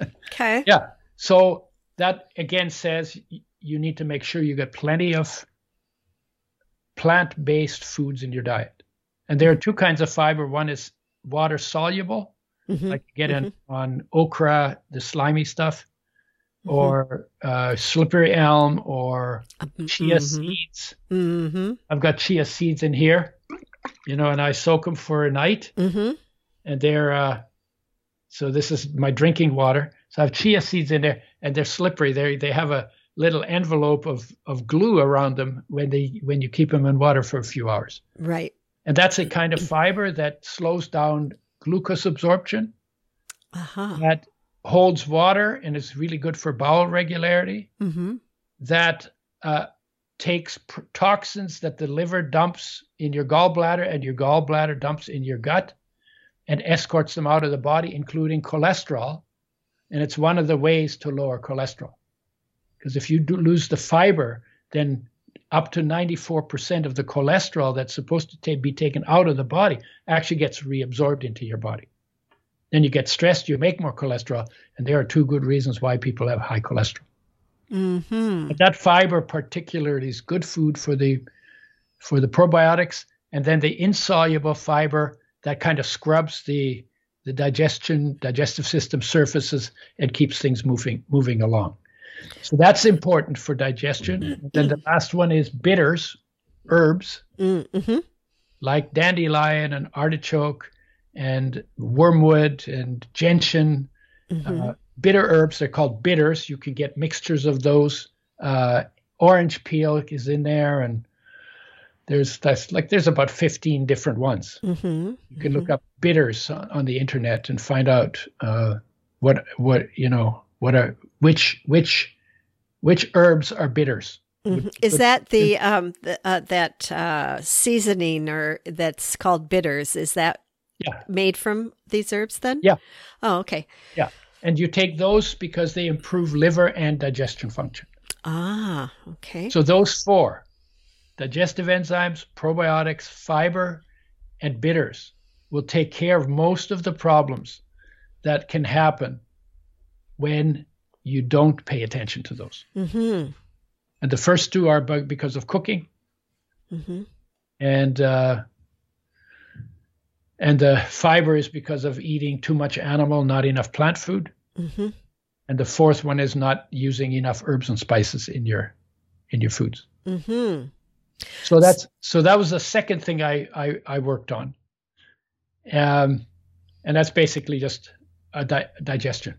Okay. yeah. So that again says you need to make sure you get plenty of plant based foods in your diet. And there are two kinds of fiber. One is water soluble, mm-hmm. like you get mm-hmm. in, on okra, the slimy stuff, mm-hmm. or uh, slippery elm, or mm-hmm. chia seeds. Mm-hmm. I've got chia seeds in here, you know, and I soak them for a night. Mm-hmm. And they're, uh, so this is my drinking water. So I have chia seeds in there, and they're slippery. They they have a little envelope of, of glue around them when they when you keep them in water for a few hours. Right. And that's a kind of fiber that slows down glucose absorption. Uh-huh. That holds water and is really good for bowel regularity. Mm-hmm. That uh, takes pr- toxins that the liver dumps in your gallbladder and your gallbladder dumps in your gut and escorts them out of the body, including cholesterol. And it's one of the ways to lower cholesterol. Because if you do lose the fiber, then up to 94% of the cholesterol that's supposed to ta- be taken out of the body actually gets reabsorbed into your body. Then you get stressed, you make more cholesterol, and there are two good reasons why people have high cholesterol. Mm-hmm. But that fiber particularly is good food for the for the probiotics, and then the insoluble fiber that kind of scrubs the the digestion digestive system surfaces and keeps things moving moving along. So that's important for digestion. Mm-hmm. Then the last one is bitters, herbs, mm-hmm. like dandelion and artichoke and wormwood and gentian. Mm-hmm. Uh, bitter herbs, they're called bitters. You can get mixtures of those. Uh, orange peel is in there, and there's that's like there's about 15 different ones. Mm-hmm. You can look up bitters on, on the internet and find out uh, what what you know what are which which which herbs are bitters. Mm-hmm. Is that the um the, uh, that uh, seasoning or that's called bitters? Is that yeah. made from these herbs then? Yeah. Oh, okay. Yeah, and you take those because they improve liver and digestion function. Ah, okay. So those four: digestive enzymes, probiotics, fiber, and bitters will take care of most of the problems that can happen when you don't pay attention to those. Mm-hmm. And the first two are because of cooking, mm-hmm. and uh, and the fiber is because of eating too much animal, not enough plant food. Mm-hmm. And the fourth one is not using enough herbs and spices in your in your foods. Mm-hmm. So that's so that was the second thing I I, I worked on, um, and that's basically just a di- digestion.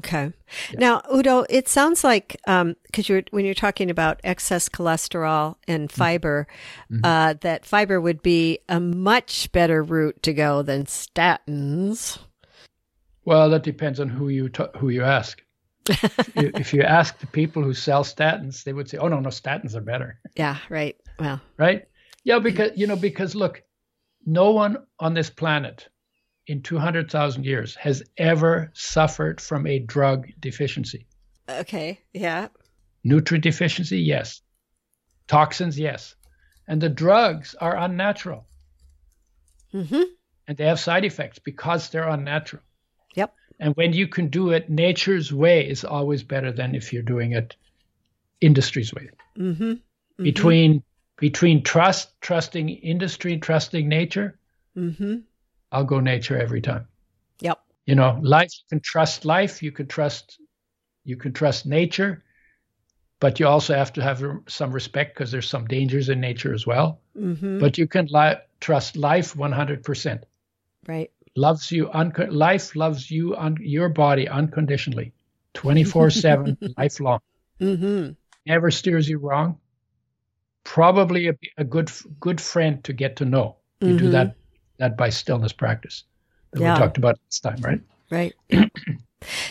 Okay. Yeah. Now, Udo, it sounds like um because um, you're when you're talking about excess cholesterol and mm-hmm. fiber, mm-hmm. uh, that fiber would be a much better route to go than statins. Well, that depends on who you t- who you ask. If you ask the people who sell statins, they would say, "Oh no, no, statins are better." Yeah. Right. Well. Right. Yeah, because you know, because look, no one on this planet in 200,000 years has ever suffered from a drug deficiency. Okay, yeah. Nutrient deficiency, yes. Toxins, yes. And the drugs are unnatural. Mm-hmm. And they have side effects because they're unnatural. And when you can do it nature's way is always better than if you're doing it industry's way. Mm-hmm. Mm-hmm. Between between trust, trusting industry, trusting nature, mm-hmm. I'll go nature every time. Yep. You know, life you can trust life, you can trust you can trust nature. but you also have to have some respect because there's some dangers in nature as well. Mm-hmm. But you can li- trust life 100%. Right. Loves you, life loves you, un- your body unconditionally, 24 7, lifelong. Mm-hmm. Never steers you wrong. Probably a, a good good friend to get to know. You Mm-hmm. do that that by stillness practice that Yeah. we talked about last time, right? Right.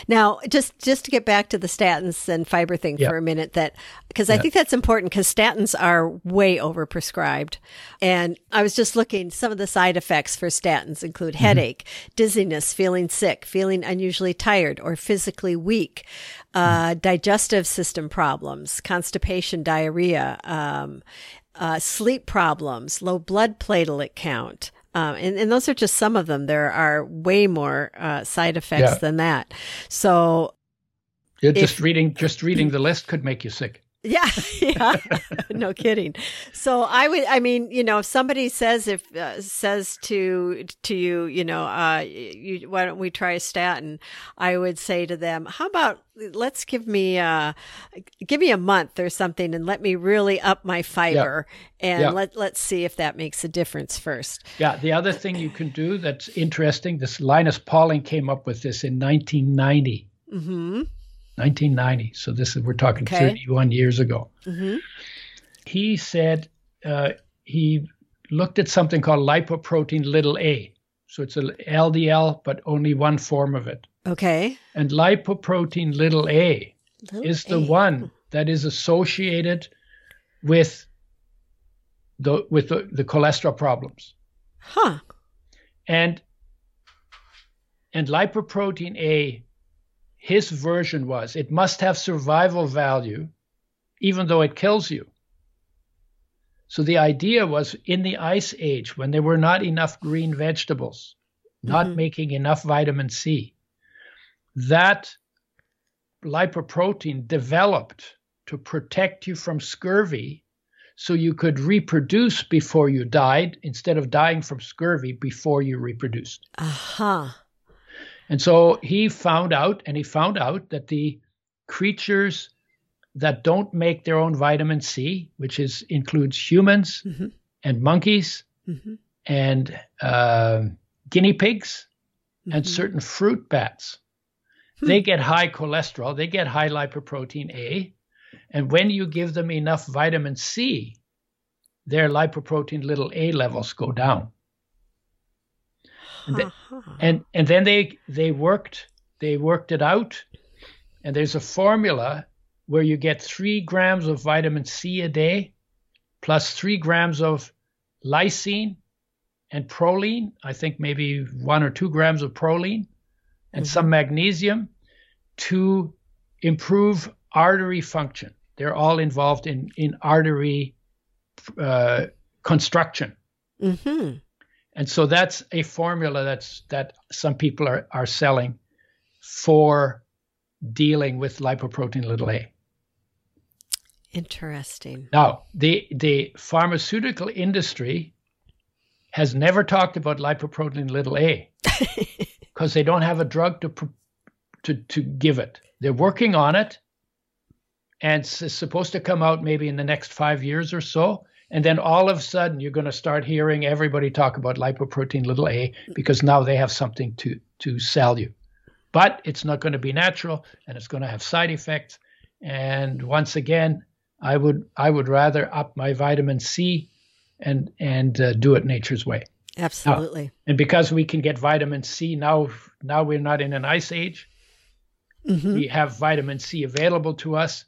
now, just just to get back to the statins and fiber thing Yeah. for a minute, that because I think that's important because statins are way overprescribed, and I was just looking. Some of the side effects for statins include Mm-hmm. headache, dizziness, feeling sick, feeling unusually tired or physically weak, uh, Mm-hmm. digestive system problems, constipation, diarrhea. Um, uh, sleep problems, low blood platelet count. Um, and, and those are just some of them. There are way more uh, side effects Yeah. than that. So, Yeah, If- just reading just reading the list could make you sick. Yeah, yeah, no kidding. So I would, I mean, you know, if somebody says if uh, says to to you, you know, uh, you, why don't we try a statin? I would say to them, how about let's give me uh give me a month or something and let me really up my fiber and Yeah. let let's see if that makes a difference first. Yeah, the other thing you can do that's interesting, this Linus Pauling came up with this in 1990. Mm-hmm. 1990. So this is we're talking Okay. 31 years ago. Mm-hmm. He said uh, he looked at something called lipoprotein little a. So it's a LDL, but only one form of it. Okay. And lipoprotein little a Little is the A. one that is associated with the with the, the cholesterol problems. Huh. And and lipoprotein A, his version was it must have survival value, even though it kills you. So the idea was in the ice age, when there were not enough green vegetables, not Mhm. making enough vitamin C, that lipoprotein developed to protect you from scurvy so you could reproduce before you died instead of dying from scurvy before you reproduced. Aha. And so he found out, and he found out that the creatures that don't make their own vitamin C, which is includes humans Mhm. and monkeys Mm-hmm. and uh, guinea pigs and Mhm. certain fruit bats, Hmm. they get high cholesterol, they get high lipoprotein A, and when you give them enough vitamin C, their lipoprotein little a levels go down. And the- Uh-huh. and and then they they worked they worked it out and there's a formula where you get three grams of vitamin c a day plus three grams of lysine and proline i think maybe one or two grams of proline and Mhm. some magnesium to improve artery function they're all involved in in artery uh, construction Mm-hmm. And so that's a formula that's that some people are, are selling for dealing with lipoprotein little a. Interesting. Now, the the pharmaceutical industry has never talked about lipoprotein little a because they don't have a drug to to to give it. They're working on it, and it's supposed to come out maybe in the next five years or so. And then all of a sudden, you're going to start hearing everybody talk about lipoprotein little a because now they have something to to sell you. But it's not going to be natural, and it's going to have side effects. And once again, I would I would rather up my vitamin C and and uh, do it nature's way. Absolutely. And because we can get vitamin C now, now we're not in an ice age. Mm-hmm. We have vitamin C available to us.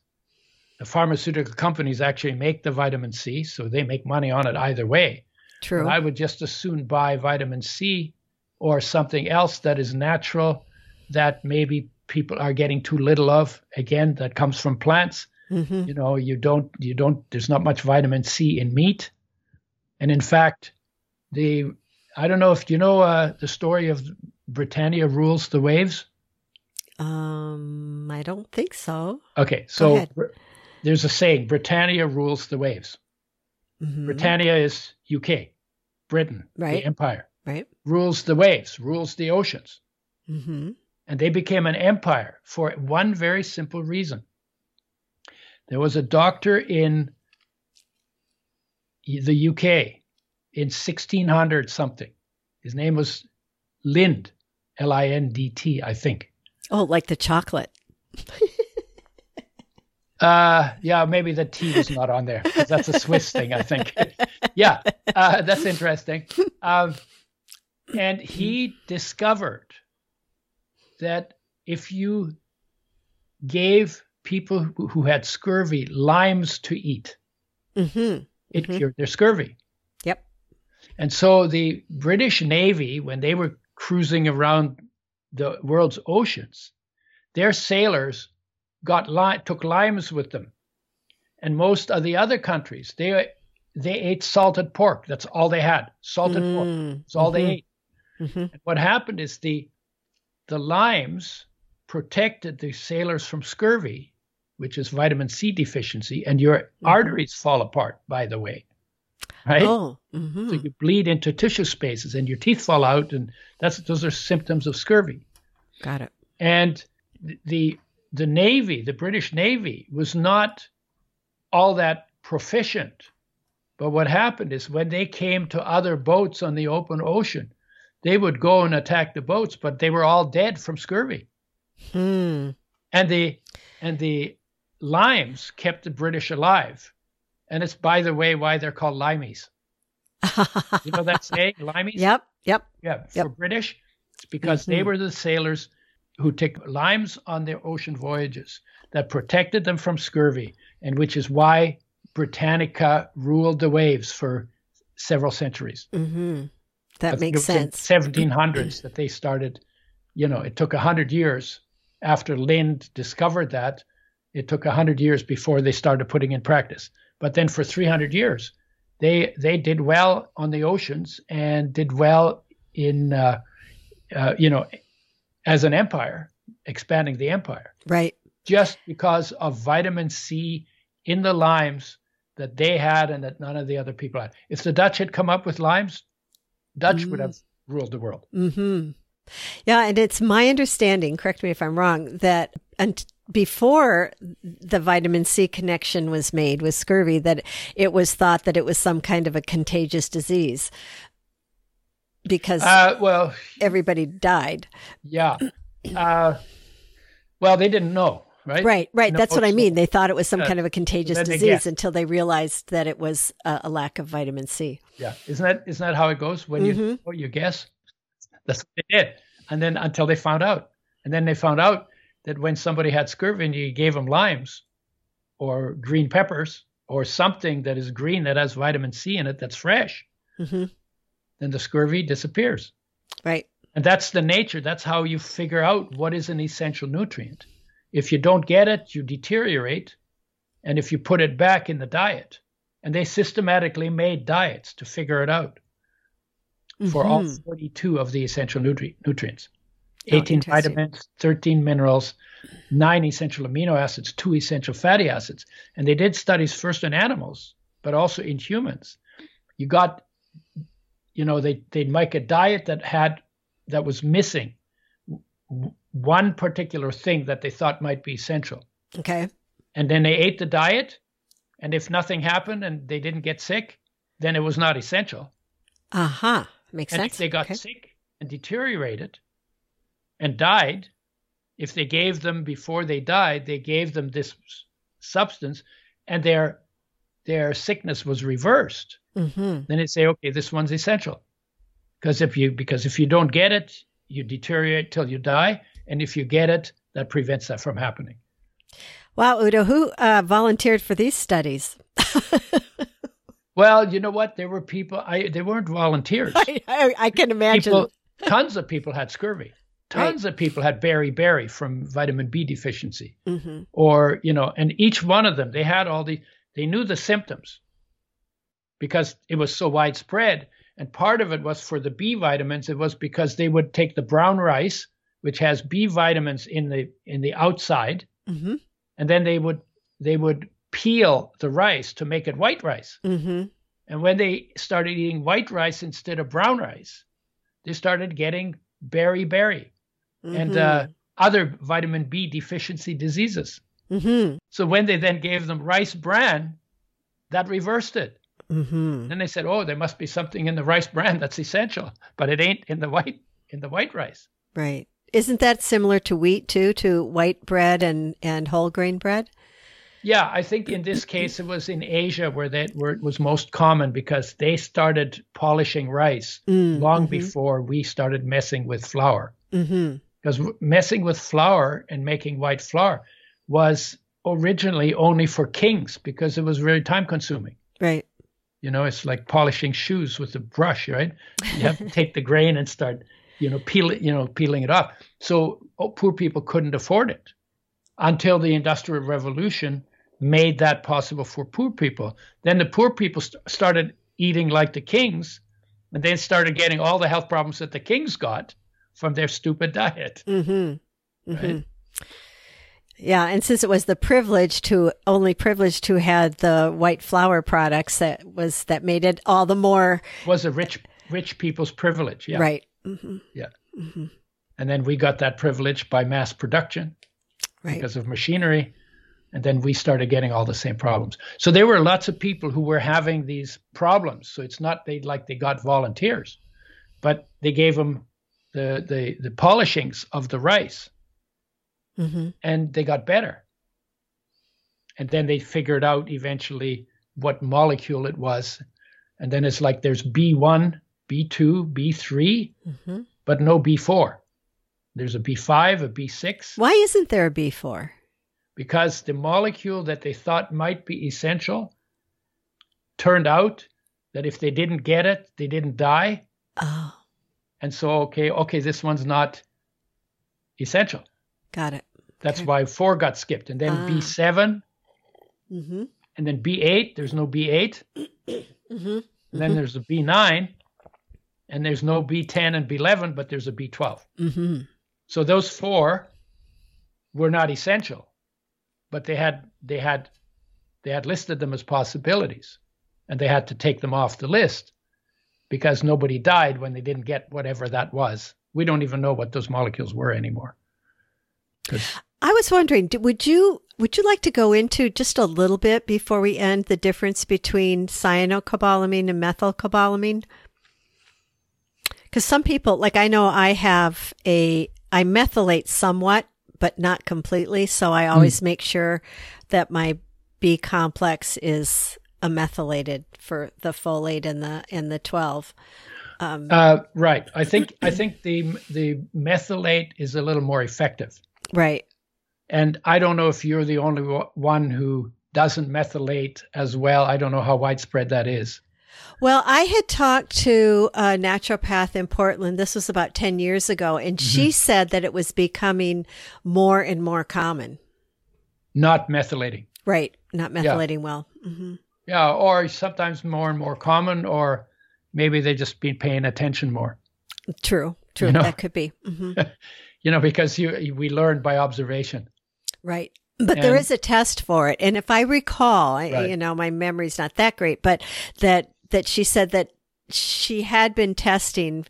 The pharmaceutical companies actually make the vitamin C, so they make money on it either way. True. I would just as soon buy vitamin C or something else that is natural that maybe people are getting too little of. Again, that comes from plants. mm-hmm. You know, you don't you don't there's not much vitamin C in meat. And in fact, the I don't know if you know uh, the story of Britannia rules the waves. Um, I don't think so. Okay, so there's a saying: Britannia rules the waves. Mhm. Britannia is UK, Britain, Right. the empire, Right. rules the waves, rules the oceans, Mm-hmm. and they became an empire for one very simple reason. There was a doctor in the UK in 1600 something. His name was Lind, L I N D T, I think. Oh, like the chocolate. uh, yeah, maybe the T was not on there. That's a Swiss thing, I think. yeah, uh, that's interesting. Um, and he discovered that if you gave people who had scurvy limes to eat, mm-hmm. it mm-hmm. cured their scurvy. Yep. And so the British Navy, when they were cruising around the world's oceans, their sailors got li- took limes with them, and most of the other countries they they ate salted pork. That's all they had. Salted mm, pork. That's all mm-hmm. they ate. Mm-hmm. And what happened is the the limes protected the sailors from scurvy, which is vitamin C deficiency, and your mm-hmm. arteries fall apart. By the way, right? Oh, mm-hmm. so you bleed into tissue spaces, and your teeth fall out, and that's those are symptoms of scurvy. Got it. And the the Navy, the British Navy, was not all that proficient. But what happened is when they came to other boats on the open ocean, they would go and attack the boats, but they were all dead from scurvy. Hmm. And the and the limes kept the British alive. And it's by the way why they're called limeys. you know that saying, limeys? Yep, yep. Yeah, for. British, it's because mm-hmm. they were the sailors who took limes on their ocean voyages that protected them from scurvy, and which is why Britannica ruled the waves for several centuries. Mm-hmm. That makes sense. 1700s that they started. You know, it took hundred years after Lind discovered that. It took hundred years before they started putting in practice. But then for 300 years, they they did well on the oceans and did well in uh, uh, you know as an empire, expanding the empire. Right. Just because of vitamin C in the limes that they had and that none of the other people had. If the Dutch had come up with limes, Dutch mm. would have ruled the world. Mm-hmm. Yeah, and it's my understanding, correct me if I'm wrong, that and before the vitamin C connection was made with scurvy, that it was thought that it was some kind of a contagious disease because uh, well everybody died. Yeah. Uh, well, they didn't know, right? Right, right. No, That's what I mean. They thought it was some kind of a contagious disease until they realized that it was a, a, lack of vitamin C. Yeah, isn't that isn't that how it goes when mm-hmm. you you guess? That's what they did, and then until they found out, and then they found out that when somebody had scurvy and you gave them limes or green peppers or something that is green that has vitamin C in it that's fresh, mm-hmm then the scurvy disappears. Right. And that's the nature. That's how you figure out what is an essential nutrient. If you don't get it, you deteriorate. And if you put it back in the diet, and they systematically made diets to figure it out mm-hmm. for all mm-hmm. 42 of the essential nutri- nutrients 18 oh, vitamins, 13 minerals, nine essential amino acids, two essential fatty acids. And they did studies first in animals, but also in humans. You got you know, they they'd make a diet that had that was missing one particular thing that they thought might be essential. Okay. And then they ate the diet, and if nothing happened and they didn't get sick, then it was not essential. Aha, uh-huh. makes and sense. If they got okay. sick and deteriorated and died, if they gave them before they died, they gave them this substance, and their their sickness was reversed mm-hmm. then it say, okay, this one's essential. Because if you because if you don't get it, you deteriorate till you die, and if you get it, that prevents that from happening. Wow, Udo, who uh, volunteered for these studies? well, you know what? There were people. I they weren't volunteers. I, I, I can imagine. People, tons of people had scurvy. Tons right. of people had beriberi from vitamin B deficiency, mm-hmm. or you know, and each one of them they had all the they knew the symptoms because it was so widespread. And part of it was for the B vitamins. It was because they would take the brown rice, which has B vitamins in the in the outside, mm-hmm. and then they would they would peel the rice to make it white rice. Mm-hmm. And when they started eating white rice instead of brown rice, they started getting beriberi mm-hmm. and uh, other vitamin B deficiency diseases. Mm-hmm. So when they then gave them rice bran, that reversed it. Mm-hmm. Then they said, "Oh, there must be something in the rice bran that's essential, but it ain't in the white in the white rice." Right. Isn't that similar to wheat too, to white bread and and whole grain bread? Yeah, I think in this case it was in Asia where that where it was most common because they started polishing rice Mm, long mhm. before we started messing with flour. Mm-hmm. Because messing with flour and making white flour was originally only for kings because it was very time consuming. Right. You know, it's like polishing shoes with a brush, right? You have to take the grain and start, you know, peel it, you know, peeling it off. So oh, poor people couldn't afford it until the Industrial Revolution made that possible for poor people. Then the poor people st- started eating like the kings, and then started getting all the health problems that the kings got from their stupid diet. Mm-hmm. Mm-hmm. Right. Yeah, and since it was the privilege to only privileged who had the white flour products, that was that made it all the more was a rich rich people's privilege. Yeah. right. Mm-hmm. Yeah. Mm-hmm. And then we got that privilege by mass production. Right. because of machinery. And then we started getting all the same problems. So there were lots of people who were having these problems. So it's not they like they got volunteers, but they gave them the the the polishings of the rice, Mm-hmm. and they got better. And then they figured out eventually what molecule it was, and then it's like there's B1, B2, B3, Mm-hmm. but no B4. There's a B5, a B6. Why isn't there a B four? because the molecule that they thought might be essential turned out that if they didn't get it, they didn't die. Oh, And so, okay, okay, this one's not essential. got it. That's Okay. why four got skipped. And then Ah. B7, Mm-hmm. and then B8, there's no B8. Mm-hmm. And then there's a B9, and there's no B10 and B11, but there's a B12. Mm-hmm. So those four were not essential, but they had they had they had listed them as possibilities, and they had to take them off the list because nobody died when they didn't get whatever that was. We don't even know what those molecules were anymore. I was wondering, would you would you like to go into just a little bit before we end the difference between cyanocobalamin and methylcobalamin? Because some people, like I know, I have a I methylate somewhat, but not completely. So I always make sure that my B complex is a methylated for the folate and the and the twelve. Um, uh, right. I think I think the the methylate is a little more effective, right. And I don't know if you're the only one who doesn't methylate as well. I don't know how widespread that is. Well, I had talked to a naturopath in Portland. This was about 10 years ago, and she said that it was becoming more and more common. Not methylating. Right. Not methylating well. hmm Yeah, or sometimes more and more common, or maybe they just been paying attention more. True. True. You know? That could be. hmm You know, because you we learn by observation. Right. But there And- is a test for it. And if I recall, I, you know, my memory's not that great, but that, that she said that she had been testing,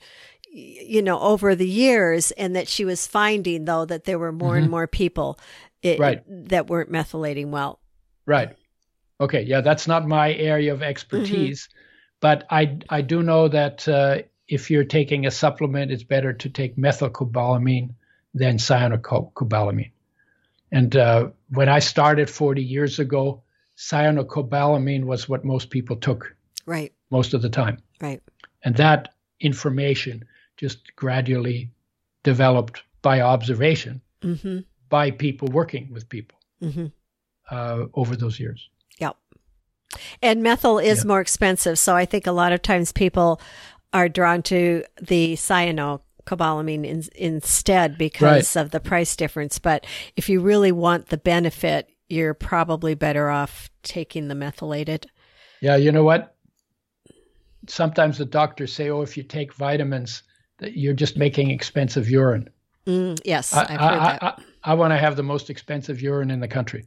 you know, over the years and that she was finding though that there were more and more people it, Mm-hmm. Right. that weren't methylating well. Right. Okay. Yeah, that's not my area of expertise, but I I do know that uh, if you're taking a supplement, it's better to take methylcobalamin than cyanocobalamin. And uh, when I started 40 years ago, cyanocobalamin was what most people took Right. most of the time. Right. And that information just gradually developed by observation Mm-hmm. by people working with people Mm-hmm. uh, over those years. Yep. And methyl is Yeah. more expensive, so I think a lot of times people are drawn to the cyanocobalamin in, instead because of the price difference. But if you really want the benefit, you're probably better off taking the methylated. Yeah, you know what? Sometimes the doctors say, "Oh, if you take vitamins, that you're just making expensive urine." Mm, yes, I, I've heard I, that. I, I want to have the most expensive urine in the country.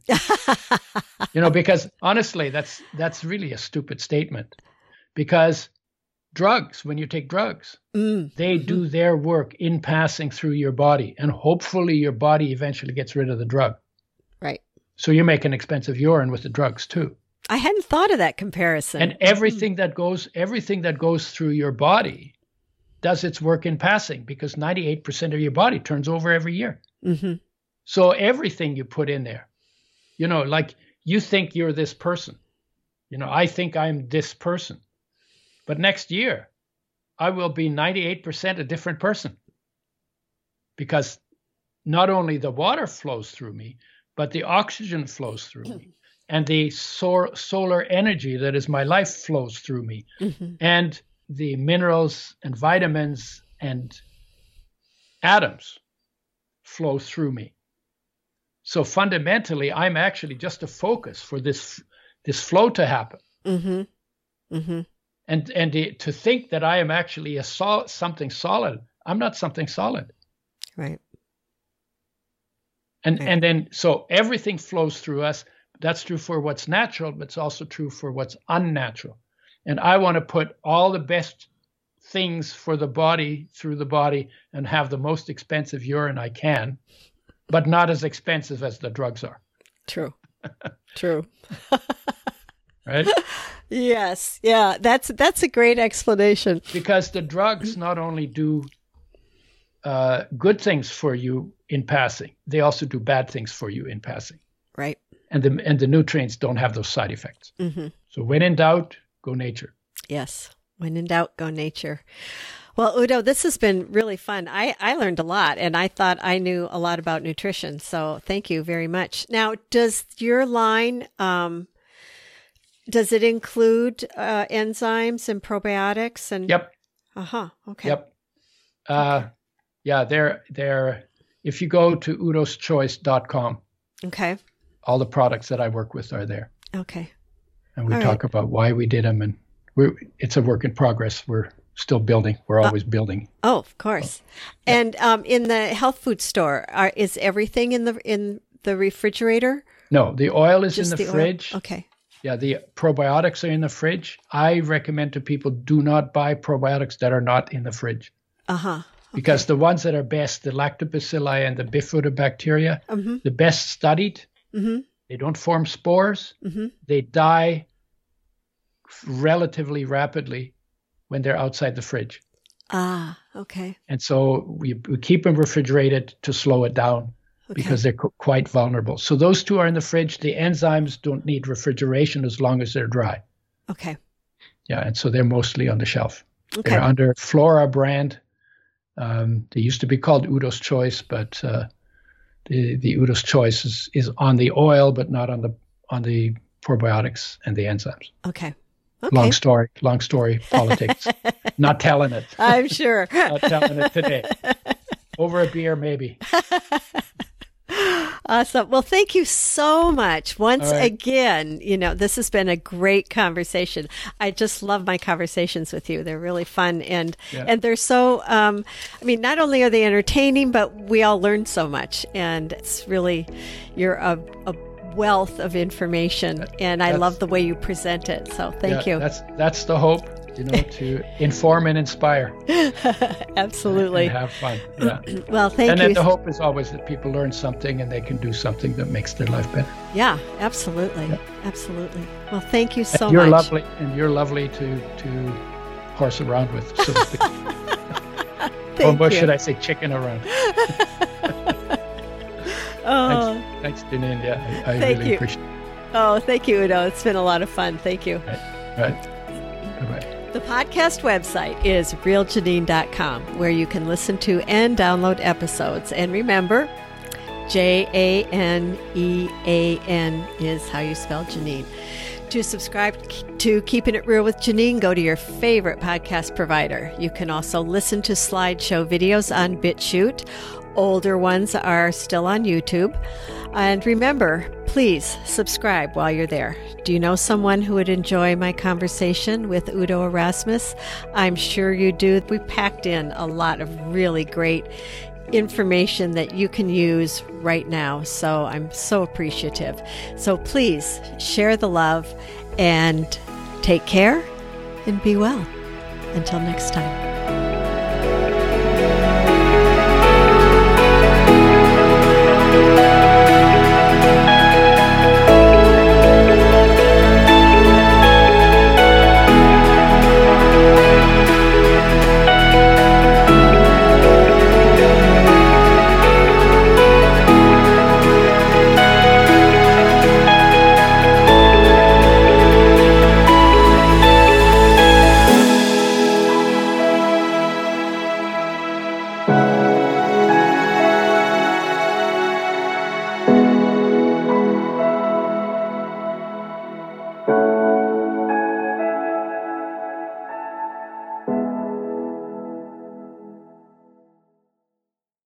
you know, because honestly, that's that's really a stupid statement. Because drugs, when you take drugs, Mm, they do their work in passing through your body, and hopefully, your body eventually gets rid of the drug. right. So you make an expensive urine with the drugs too. I hadn't thought of that comparison. And everything that goes everything that goes through your body does its work in passing because 98% of your body turns over every year. Mm-hmm. So everything you put in there, you know, like you think you're this person. You know, I think I'm this person. But next year, I will be 98% a different person because not only the water flows through me, but the oxygen flows through me. And the sor- solar energy that is my life flows through me. Mm-hmm. And the minerals and vitamins and atoms flow through me. So fundamentally, I'm actually just a focus for this this flow to happen. Mm-hmm. Mm-hmm. And and the, to think that I am actually a sol- something solid, I'm not something solid. Right. And Right. and then so everything flows through us. That's true for what's natural, but it's also true for what's unnatural. And I want to put all the best things for the body through the body and have the most expensive urine I can, but not as expensive as the drugs are. True. True. Right? Yes. Yeah. That's that's a great explanation. because the drugs not only do uh, good things for you in passing, they also do bad things for you in passing. Right. And the and the nutrients don't have those side effects. Mm-hmm. So when in doubt, go nature. Yes. When in doubt, go nature. Well, Udo, this has been really fun. I, I learned a lot and I thought I knew a lot about nutrition. So thank you very much. Now, does your line, um, does it include uh, enzymes and probiotics and? Yep. Uh huh. Okay. Yep. Uh, yeah, they're they're if you go to udoschoice.com, Okay. all the products that I work with are there. Okay. And we All talk about why we did them and we're it's a work in progress. We're still building. We're Uh, always building. Oh, of course. And um, in the health food store, are, is everything in the in the refrigerator? No, the oil is Just in the, oil? fridge. Okay. Yeah, the probiotics are in the fridge. I recommend to people do not buy probiotics that are not in the fridge Uh huh. because the ones that are best, the lactobacilli and the bifidobacteria, Mm-hmm. the best studied, Mm-hmm. they don't form spores. Mm-hmm. They die relatively rapidly when they're outside the fridge. Ah. Okay. And so we, we keep them refrigerated to slow it down Okay. because they're qu- quite vulnerable. So those two are in the fridge. The enzymes don't need refrigeration as long as they're dry. Okay. Yeah, and so they're mostly on the shelf. Okay. They're under Flora brand. Um, they used to be called Udo's Choice, but uh, the the Udo's Choice is, is on the oil, but not on the on the probiotics and the enzymes. Okay. Okay. Long story, long story, politics. not telling it. I'm sure. Not telling it today. Over a beer, maybe. Awesome. Well, thank you so much once right. again. You know, this has been a great conversation. I just love my conversations with you. They're really fun and Yeah. and they're so um I mean, not only are they entertaining, but we all learn so much and it's really you're a, a wealth of information and I that's- love the way you present it. So, thank Yeah, you. That's that's the hope, you know, to inform and inspire Absolutely. and have fun. Yeah. Well, thank and you. And then the hope is always that people learn something and they can do something that makes their life better. yeah, absolutely. Absolutely. Well, thank you so And you're much. lovely, and you're lovely to to horse around with. So or what should I say, chicken around? Oh. Thanks, Janean. Yeah, I, I Thank really you. appreciate it. Oh, thank you, Udo. It's been a lot of fun. Thank you. Right. Bye-bye. The podcast website is realjanean.com, where you can listen to and download episodes. And remember, J A N E A N is how you spell Janean. To subscribe to Keeping It Real with Janean, go to your favorite podcast provider. You can also listen to slideshow videos on BitChute. Older ones are still on YouTube. And remember, please subscribe while you're there. Do you know someone who would enjoy my conversation with Udo Erasmus? I'm sure you do. We packed in a lot of really great information that you can use right now. So I'm so appreciative. So please share the love and take care and be well. Until next time.